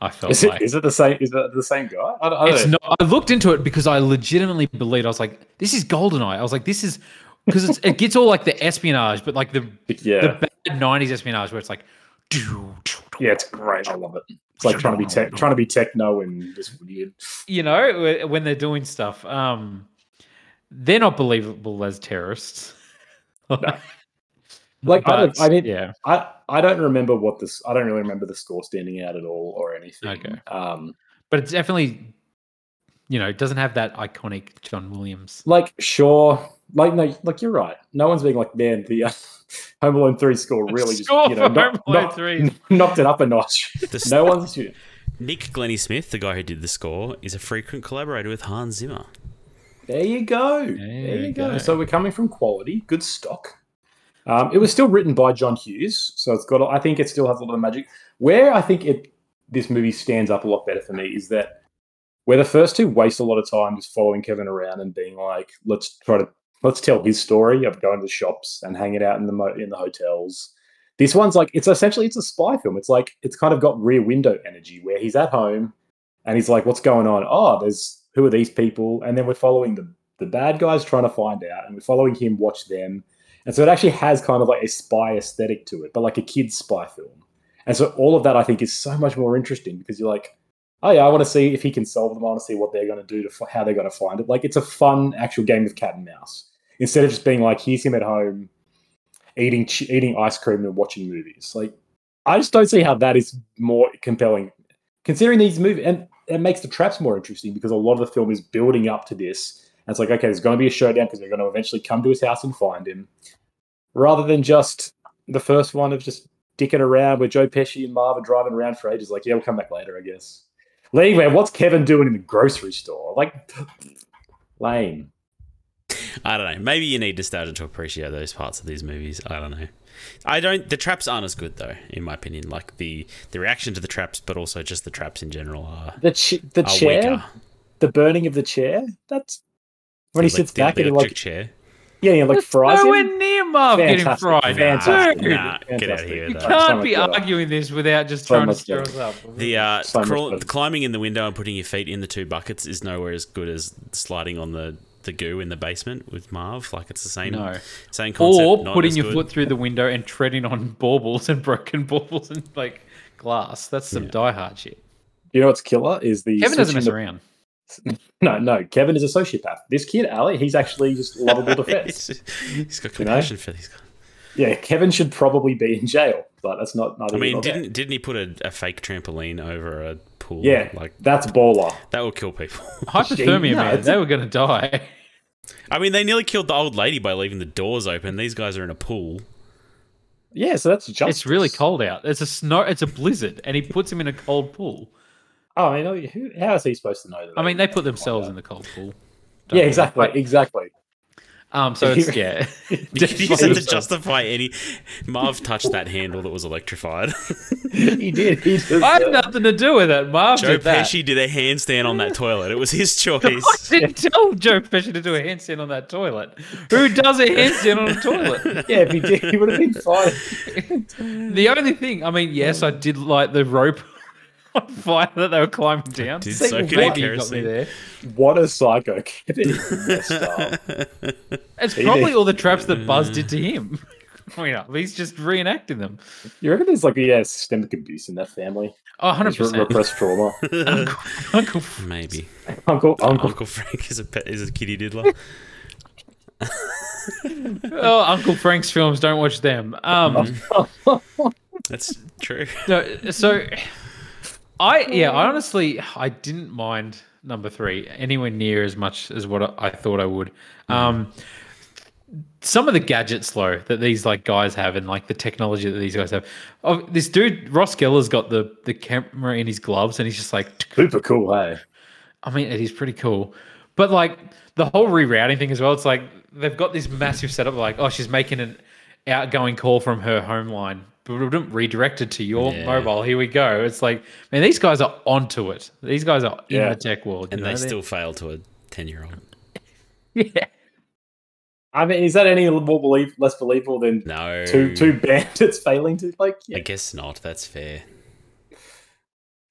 I felt Is it, like is it the same? Is it the same guy? I, I it's know. not. I looked into it because I legitimately believed. I was like, "This is GoldenEye." I was like, "This is," because it gets all like the espionage, but like the yeah, the bad '90s espionage where it's like, yeah, it's great. I love it. It's like trying to be tech, trying to be techno and just weird. you know, when they're doing stuff. Um, they're not believable as terrorists. Like I, don't, I mean, yeah, I I don't remember what this. I don't really remember the score standing out at all or anything. Okay. Um, but it's definitely, you know, it doesn't have that iconic John Williams. like sure, like no, like you're right. No one's being like, man, the uh, Home Alone three score really just Score you know for knock- Home Alone knock- 3. knocked it up a notch. The no one's. Nick Glennie Smith, the guy who did the score, is a frequent collaborator with Hans Zimmer. There you go. There, There you go. go. So we're coming from quality, good stock. Um, it was still written by John Hughes, so it's got. I think it still has a lot of magic. Where I think it this movie stands up a lot better for me is that where the first two waste a lot of time just following Kevin around and being like, let's try to let's tell his story of going to the shops and hanging out in the mo- in the hotels. This one's like it's essentially it's a spy film. It's like it's kind of got Rear Window energy where he's at home and he's like, "What's going on? Oh, there's who are these people?" And then we're following the the bad guys trying to find out, and we're following him watch them. And so it actually has kind of like a spy aesthetic to it, but like a kid's spy film. And so all of that I think is so much more interesting because you're like, oh yeah, I want to see if he can solve them. I want to see what they're going to do to f- how they're going to find it. Like it's a fun actual game of cat and mouse instead of just being like, here's him at home eating eating ice cream and watching movies. Like I just don't see how that is more compelling, considering these movies. And it makes the traps more interesting because a lot of the film is building up to this. And it's like, okay, there's going to be a showdown because they're going to eventually come to his house and find him, rather than just the first one of just dicking around where Joe Pesci and Marv are driving around for ages. Like, yeah, we'll come back later, I guess. Anyway, what's Kevin doing in the grocery store? Like, lame. I don't know. Maybe you need nostalgia to appreciate those parts of these movies. I don't know. I don't. The traps aren't as good though, in my opinion. Like the the reaction to the traps, but also just the traps in general are, The ch- the are chair, weaker. the burning of the chair. That's when he The sits elec- the back and he electric like chair. yeah, he like That's fries nowhere him. near Marv getting fried. Fantastic. Dude, Nah, get out of Fantastic. here. you with So that. can't be much arguing this without just So trying to stir us up. The uh, So crawl, better. climbing in the window and putting your feet in the two buckets is nowhere as good as sliding on the, the goo in the basement with Marv. Like it's the same No. same concept. or putting your good. foot through the window and treading on baubles and broken baubles and like glass. That's some Yeah. die hard shit. You know what's killer is the Kevin doesn't mess the- around. No, no, Kevin is a sociopath. This kid, Ali, he's actually just lovable defense. He's got You know? compassion for these guys. Yeah, Kevin should probably be in jail, but that's not. I mean, didn't didn't he put a, a fake trampoline over a pool? Yeah, like that's baller. that will kill people. Hypothermia, no, man. They were going to die. I mean, they nearly killed the old lady by leaving the doors open. These guys are in a pool. Yeah, so that's just. It's really cold out. It's a snow. It's a blizzard, and he puts him in a cold pool. Oh, I mean, who, how is he supposed to know that? I mean, they put themselves in the cold pool. Yeah, they? exactly, exactly. Um, so it's yeah. You could use to justify any. Marv touched that handle that was electrified. he did. He did. I had nothing to do with it. Marv Joe did that. Pesci did a handstand on that toilet. It was his choice. I choice. didn't tell Joe Pesci to do a handstand on that toilet. Who does a handstand on a toilet? Yeah, if he did, he would have been fine. The only thing, I mean, yes, I did like the rope on fire that they were climbing down. Did Say soak it in Maybe you got me kerosene. there. What a psycho! Kevin is. It's probably all the traps that Buzz did to him. growing up. He's just reenacting them. You reckon there's like yeah systemic abuse in that family? Oh, There's re- 100%. repressed trauma. Uncle, Uncle Maybe Uncle, Uncle, uncle, Frank is a pet, is a kitty diddler. oh, Uncle Frank's films. Don't watch them. Um, That's true. no, so I yeah, I honestly I didn't mind number three anywhere near as much as what I, thought I would. Um, some of the gadgets though that these like guys have and like the technology that these guys have. Oh, this dude Ross Geller's got the the camera in his gloves and he's just like super cool. Hey, I mean, it is pretty cool. But like the whole rerouting thing as well, it's like they've got this massive setup like, oh, she's making an outgoing call from her home line, redirected to your Yeah. mobile. Here we go. It's like, man, these guys are onto it. These guys are in the tech world. And know? they They're- still fail to a 10 year old. yeah. I mean, is that any more believe less believable than No. two two bandits failing to like? I guess not. That's fair.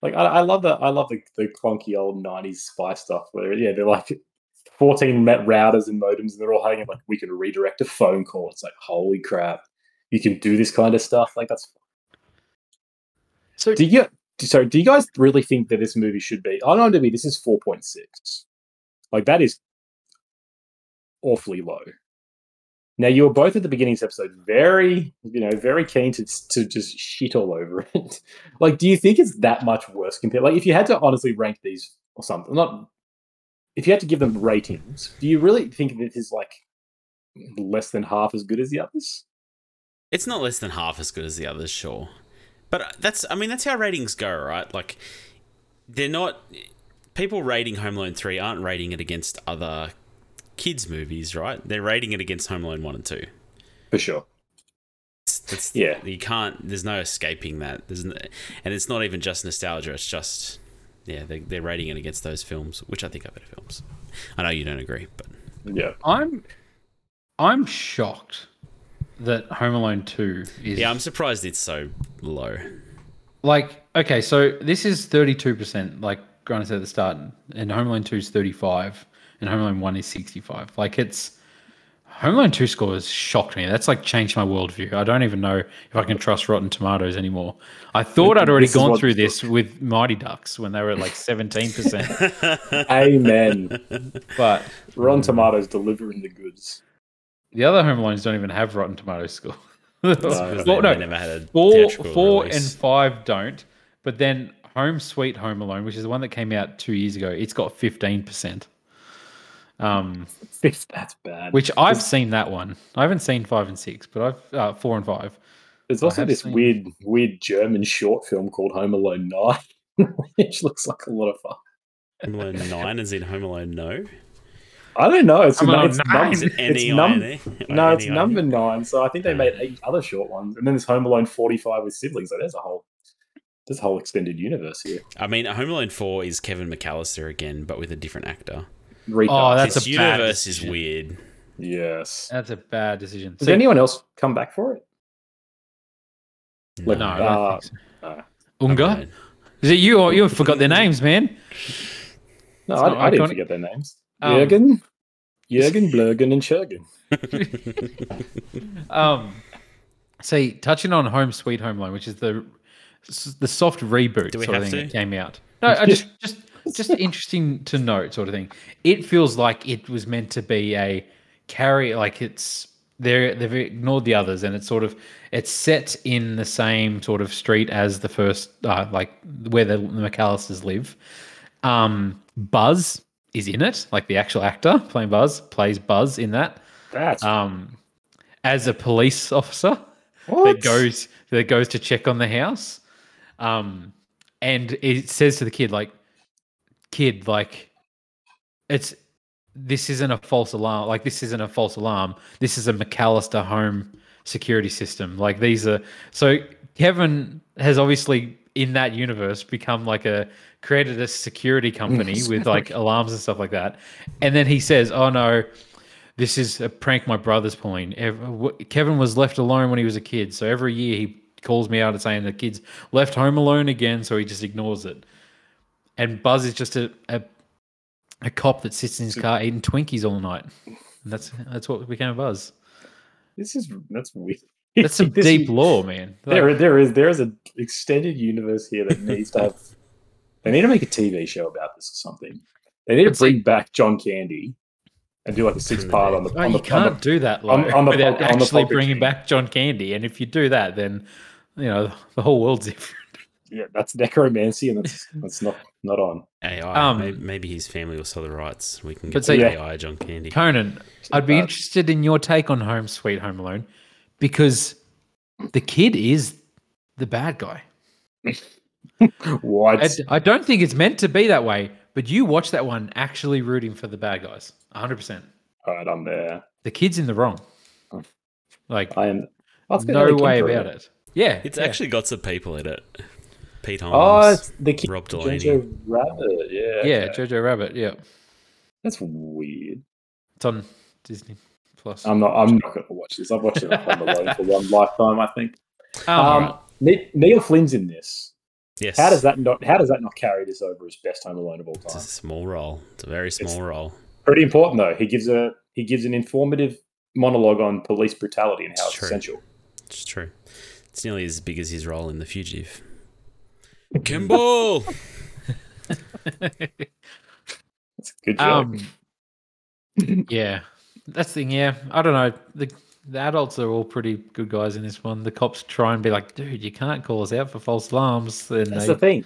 like I, I love the I love the, the clunky old '90s spy stuff where yeah they're like 14 met routers and modems and they're all hanging like we can redirect a phone call. It's like holy crap, you can do this kind of stuff. Like that's So Do you sorry? Do you guys really think that this movie should be on IMDb? This is four point six. Like that is awfully low. Now you were both at the beginning of this episode very, you know, very keen to to just shit all over it. like, do you think it's that much worse compared? Like, if you had to honestly rank these or something, not if you had to give them ratings, do you really think that it is like less than half as good as the others? It's not less than half as good as the others, sure. But that's, I mean, that's how ratings go, right? Like, they're not. People rating Home Alone 3 aren't rating it against other kids' movies, right? They're rating it against Home Alone 1 and 2. For sure. It's, that's, Yeah. You can't, there's no escaping that. There's no, and it's not even just nostalgia, it's just, yeah, they, they're rating it against those films, which I think are better films. I know you don't agree, but Yeah. I'm I'm shocked that Home Alone 2 is yeah, I'm surprised it's so low. like okay, so this is 32%, like Grant said at the start, and Home Alone 2 is 35, and Home Alone 1 is 65. Like it's Home Alone 2 score has shocked me. That's like changed my worldview. I don't even know if I can trust Rotten Tomatoes anymore. I thought I'd already gone through this with Mighty Ducks when they were at like 17%. Amen. but Rotten Tomatoes delivering the goods. The other Home Alones don't even have Rotten Tomatoes score. Because well, they, no, they never had a four four release. and five don't but then home sweet home alone which is the one that came out two years ago it's got 15% um Fifth, that's bad. which i've seen that one i haven't seen five and six but i've uh, four and five There's also this seen- weird, weird German short film called Home Alone Nine, which looks like a lot of fun. Home Alone 9 is in Home Alone No. I don't know. It's, Home num- it's, nine. num- Is it's any num- irony? No, it's number nine. So I think they made eight other short ones, and then there's Home Alone 45 with siblings. So there's a whole, there's a whole extended universe here. I mean, Home Alone 4 is Kevin McAllister again, but with a different actor. Recast. Oh, that's This a bad universe is decision. weird. yes. That's a bad decision. Does See, anyone else come back for it? Like, no, I uh, don't think so. uh, Unger? Is it you or you forgot their names, man? No, It's I, I didn't forget their names. Um, Jürgen, Jürgen, Blurgen, and Schergen. Um, see, touching on Home Sweet Home Alone, which is the the soft reboot Do we sort of have thing to? that came out. No, I just just just interesting to note, sort of thing. It feels like it was meant to be a carry, like it's they're they've ignored the others, and it's sort of it's set in the same sort of street as the first, uh, like where the, the McAllisters live. Um, Buzz is in it, like the actual actor playing Buzz plays Buzz in that That's um, as a police officer what? that goes that goes to check on the house, um, and it says to the kid like, "Kid, like, it's this isn't a false alarm. Like, this isn't a false alarm. This is a McAllister home security system. Like, these are so Kevin has obviously in that universe become like a created a security mm. company with like alarms and stuff like that, and then he says, "Oh no." this is a prank my brother's pulling. Kevin was left alone when he was a kid, so every year he calls me out and saying the kid's left home alone again, so he just ignores it. And Buzz is just a a, a cop that sits in his car eating Twinkies all night. And that's that's what became of Buzz. This is that's weird. That's some This- deep lore, man. There, there is there is an extended universe here that needs to have. They need to make a TV show about this or something. They need to But see- bring back John Candy and do like a six part on the. Oh, on you the, can't on the do that like, on the without on actually puppet bringing back John Candy. And if you do that, then you know the whole world's different. yeah, that's necromancy, and that's that's not not on. AI. Um, maybe, maybe his family will sell the rights. We can But get see- the AI John Candy. Conan, I'd be bad. interested in your take on Home Sweet Home Alone because the kid is the bad guy. What? I, I don't think it's meant to be that way, but you watch that one actually rooting for the bad guys. 100%. All right, I'm there. The kid's in the wrong. Like, I am. Let's get no another way about it. Yeah. It's yeah. actually got some people in it. Pete oh, Holmes. Oh, it's the kid. Rob from Delaney. Jojo Rabbit. Yeah. Yeah, okay. Jojo Rabbit. Yeah. That's weird. It's on Disney Plus. I'm not. I'm not going to watch this. I've watched it on Home Alone for one lifetime. I think. Um, Um, Ne- Neil Flynn's in this. yes. How does that not? How does that not carry this over as best Home Alone of all time? It's a small role. It's a very small It's- role. Pretty important though. He gives a he gives an informative monologue on police brutality and how It's it's true. essential. It's true. It's nearly as big as his role in The Fugitive. Kimball! It's a good job. um, yeah. That's the thing. Yeah. I don't know. The, the adults are all pretty good guys in this one. The cops try and be like, dude, you can't call us out for false alarms. Then That's they, the thing.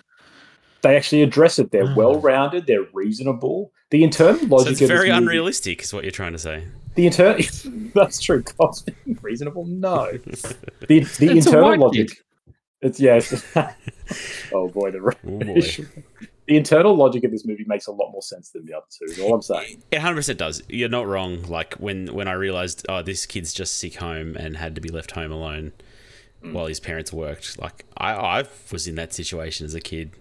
They actually address it. They're Ah. well rounded. They're reasonable. The internal logic. So logic it's of this very movie- unrealistic, is what you're trying to say. The internal that's true. Cops being reasonable. No, the the It's internal white logic. kid. It's yeah. It's, oh boy, the Oh boy. The internal logic of this movie makes a lot more sense than the other two. Is all I'm saying. It 100% does. You're not wrong. Like when when I realized, oh, this kid's just sick home and had to be left home alone Mm. while his parents worked. Like I, I was in that situation as a kid.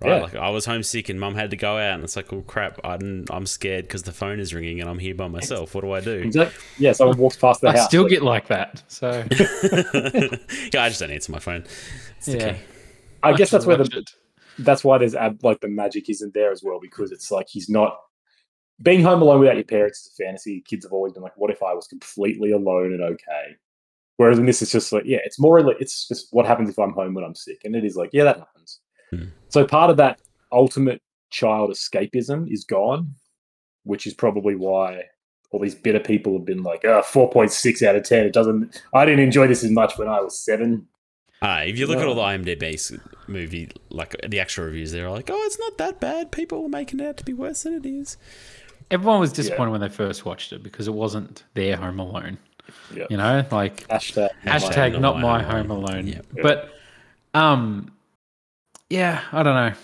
Right, Yeah. like I was homesick and mum had to go out, and it's like, oh crap, I'm I'm scared because the phone is ringing and I'm here by myself. What do I do? Exactly. Yeah, someone walks past the I house. still get like that. So, yeah, I just don't answer my phone. It's the yeah. key. I guess that's where the it. That's why there's ab- like the magic isn't there as well because it's like he's not being home alone without your parents is a fantasy. Kids have always been like, what if I was completely alone and okay? Whereas in this, it's just like, yeah, it's more like it's just what happens if I'm home when I'm sick, and it is like, yeah, that happens. Hmm. So part of that ultimate child escapism is gone, which is probably why all these bitter people have been like, oh, 4.6 out of 10. It doesn't, I didn't enjoy this as much when I was seven. Uh, if you look at all the IMDb s- movie, like the actual reviews, they're like, "Oh, it's not that bad. People are making it out to be worse than it is." Everyone was disappointed when they first watched it because it wasn't their Home Alone. Yeah. You know, like Hashtag. hashtag not my Home home alone. Yeah. But um, yeah, I don't know.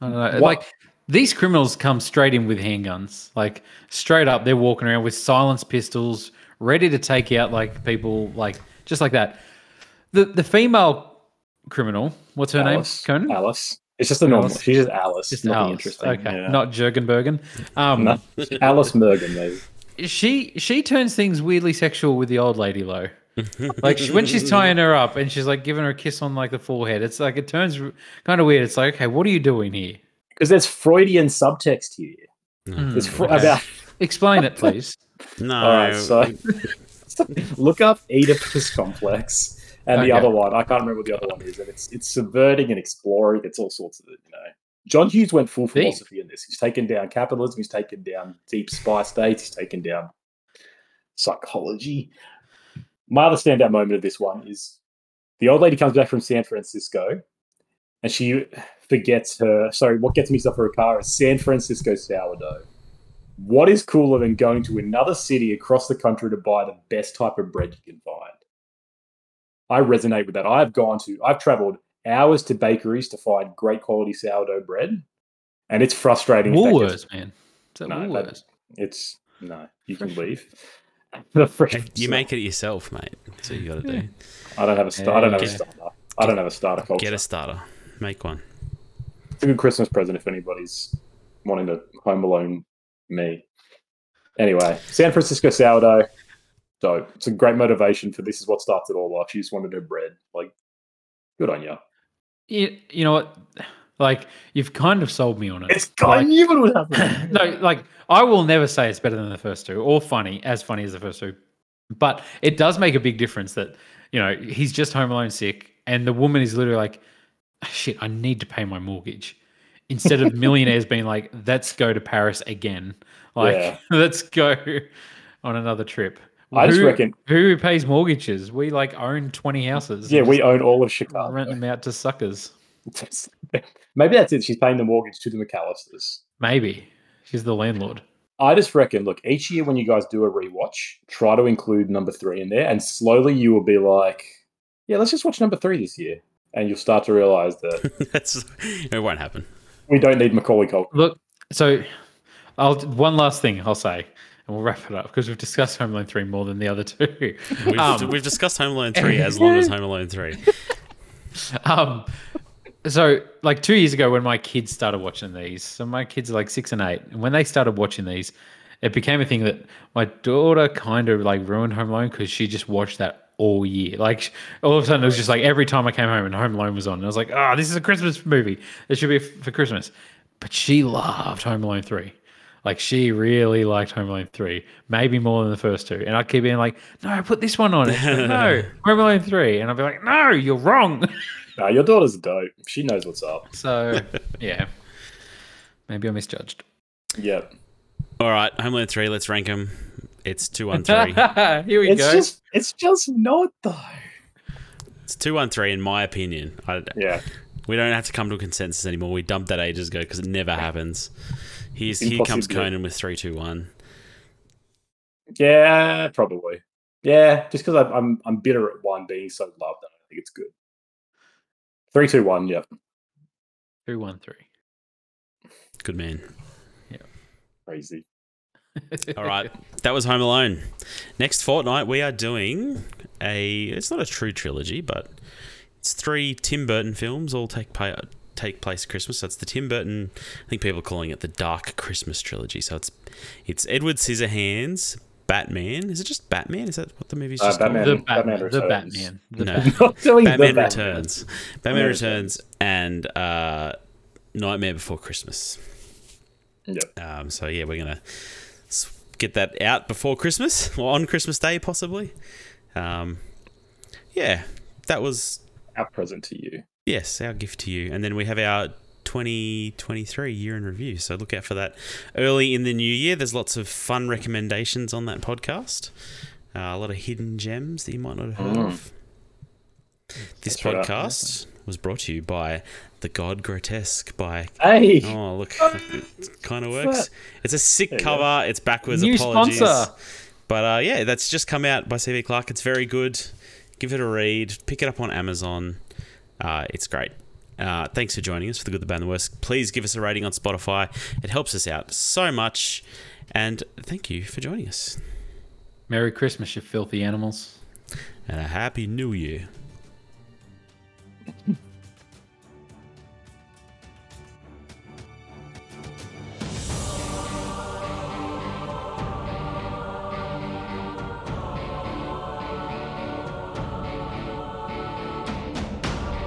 I don't know. What- Like these criminals come straight in with handguns, like straight up. They're walking around with silenced pistols, ready to take out like people, like just like that. The the female criminal, what's her Alice. name? Conan. Alice. It's just a normal. Alice. She's just Alice. Just Nothing Alice. interesting. Okay, Yeah. not Jurgenbergen. Um, No. Alice Mergen, maybe. she she turns things weirdly sexual with the old lady though. like she, when she's tying her up and she's like giving her a kiss on like the forehead, it's like it turns kind of weird. It's like, okay, what are you doing here? Because there's Freudian subtext here. Mm. There's fr- Okay. about. Explain it, please. No. All right, so look up Oedipus complex and the other one. I can't remember what the other one is, and it's it's subverting and exploring. It's all sorts of you know. John Hughes went full Deep. philosophy in this. He's taken down capitalism. He's taken down deep spy states. He's taken down psychology. My other standout moment of this one is the old lady comes back from San Francisco, and she forgets her. Sorry, what gets mixed up for a car is San Francisco sourdough. What is cooler than going to another city across the country to buy the best type of bread you can find? I resonate with that. I've gone to, I've traveled hours to bakeries to find great quality sourdough bread, and it's frustrating. if that gets- Woolworths, man. Is that No, Woolworths? It's no, you can leave. The fresh- You make it yourself, mate. That's what you got to do. I don't have a star. I don't have a Get- starter. I don't have a starter culture. Get a starter. Make one. It's a good Christmas present if anybody's wanting to home alone me. Anyway, San Francisco sourdough, dope. It's a great motivation for this is what starts it all off. She just wanted her bread. Like, good on you. You, you know what? Like you've kind of sold me on it. It's I Like- knew it would happen. no, like I will never say it's better than the first two or funny, as funny as the first two. But it does make a big difference that, you know, he's just home alone sick and the woman is literally like, ah, shit, I need to pay my mortgage. Instead of millionaires being like, let's go to Paris again. Like, Yeah. let's go on another trip. I just Who- reckon- Who pays mortgages? We like own 20 houses. yeah, we own all of Chicago. rent them out to suckers. Maybe that's it. She's paying the mortgage to the McAllisters. Maybe. She's the landlord. I just reckon, look, each year when you guys do a rewatch, try to include number three in there, and slowly you will be like, yeah, let's just watch number three this year. And you'll start to realize that That's it. Won't happen. we don't need Macaulay Culkin. Look, so I'll one last thing I'll say, and we'll wrap it up because we've discussed Home Alone three more than the other two. We've, Um, we've discussed Home Alone three as long as Home Alone three. um, so like two years ago when my kids started watching these, so my kids are like six and eight, and when they started watching these, it became a thing that my daughter kind of like ruined Home Alone because she just watched that all year. Like all of a sudden it was just like every time I came home and Home Alone was on, and I was like, oh, this is a Christmas movie. It should be for Christmas. But she loved Home Alone three. Like she really liked Home Alone three, maybe more than the first two. And I keep being like, "No, put this one on." And she's like, no, Home Alone three, and I'll be like, "No, you're wrong." Nah, your daughter's dope. She knows what's up. So yeah, maybe I misjudged. Yep. All right, Home Alone three. Let's rank them. It's two one three. Here we It's go. just it's just not though. It's two one three in my opinion. I, Yeah. we don't have to come to a consensus anymore. We dumped that ages ago because it never happens. Here's, It's here comes. Conan with three two one. Yeah, probably. Yeah, just because I'm I'm bitter at one being so loved, I don't think it's good. Three, two, one. Yeah. Three, one, three. Good man. Yeah. Crazy. All right, that was Home Alone. Next fortnight we are doing a. It's not a true trilogy, but it's three Tim Burton films all take pa- take place at Christmas. So it's the Tim Burton. I think people are calling it the Dark Christmas trilogy. So it's it's Edward Scissorhands, Batman. Is it just Batman? Is that what the movie's Uh, just Batman. called? The Batman. Batman the Batman. The No. Batman. Not the Batman Batman. Returns. Batman Batman Returns and uh, Nightmare Before Christmas. Yep. Um, so yeah, we're gonna get that out before Christmas or on Christmas Day, possibly. Um, yeah, that was Our present to you. Yes our gift to you, and then we have our 2023 year in review. So look out for that early in the new year. There's lots of fun recommendations on that podcast. Uh, a lot of hidden gems that you might not have heard Mm. of. This That's right. podcast was brought to you by The God Grotesque by Hey. Oh, look, it kind of works. It's a sick cover. It's backwards. New Apologies. sponsor. But uh, yeah, that's just come out by CV Clark. It's very good. Give it a read. Pick it up on Amazon. Uh, it's great. Uh, thanks for joining us for the good, the bad, and the worst. Please give us a rating on Spotify. It helps us out so much. And thank you for joining us. Merry Christmas, you filthy animals. And a happy new year.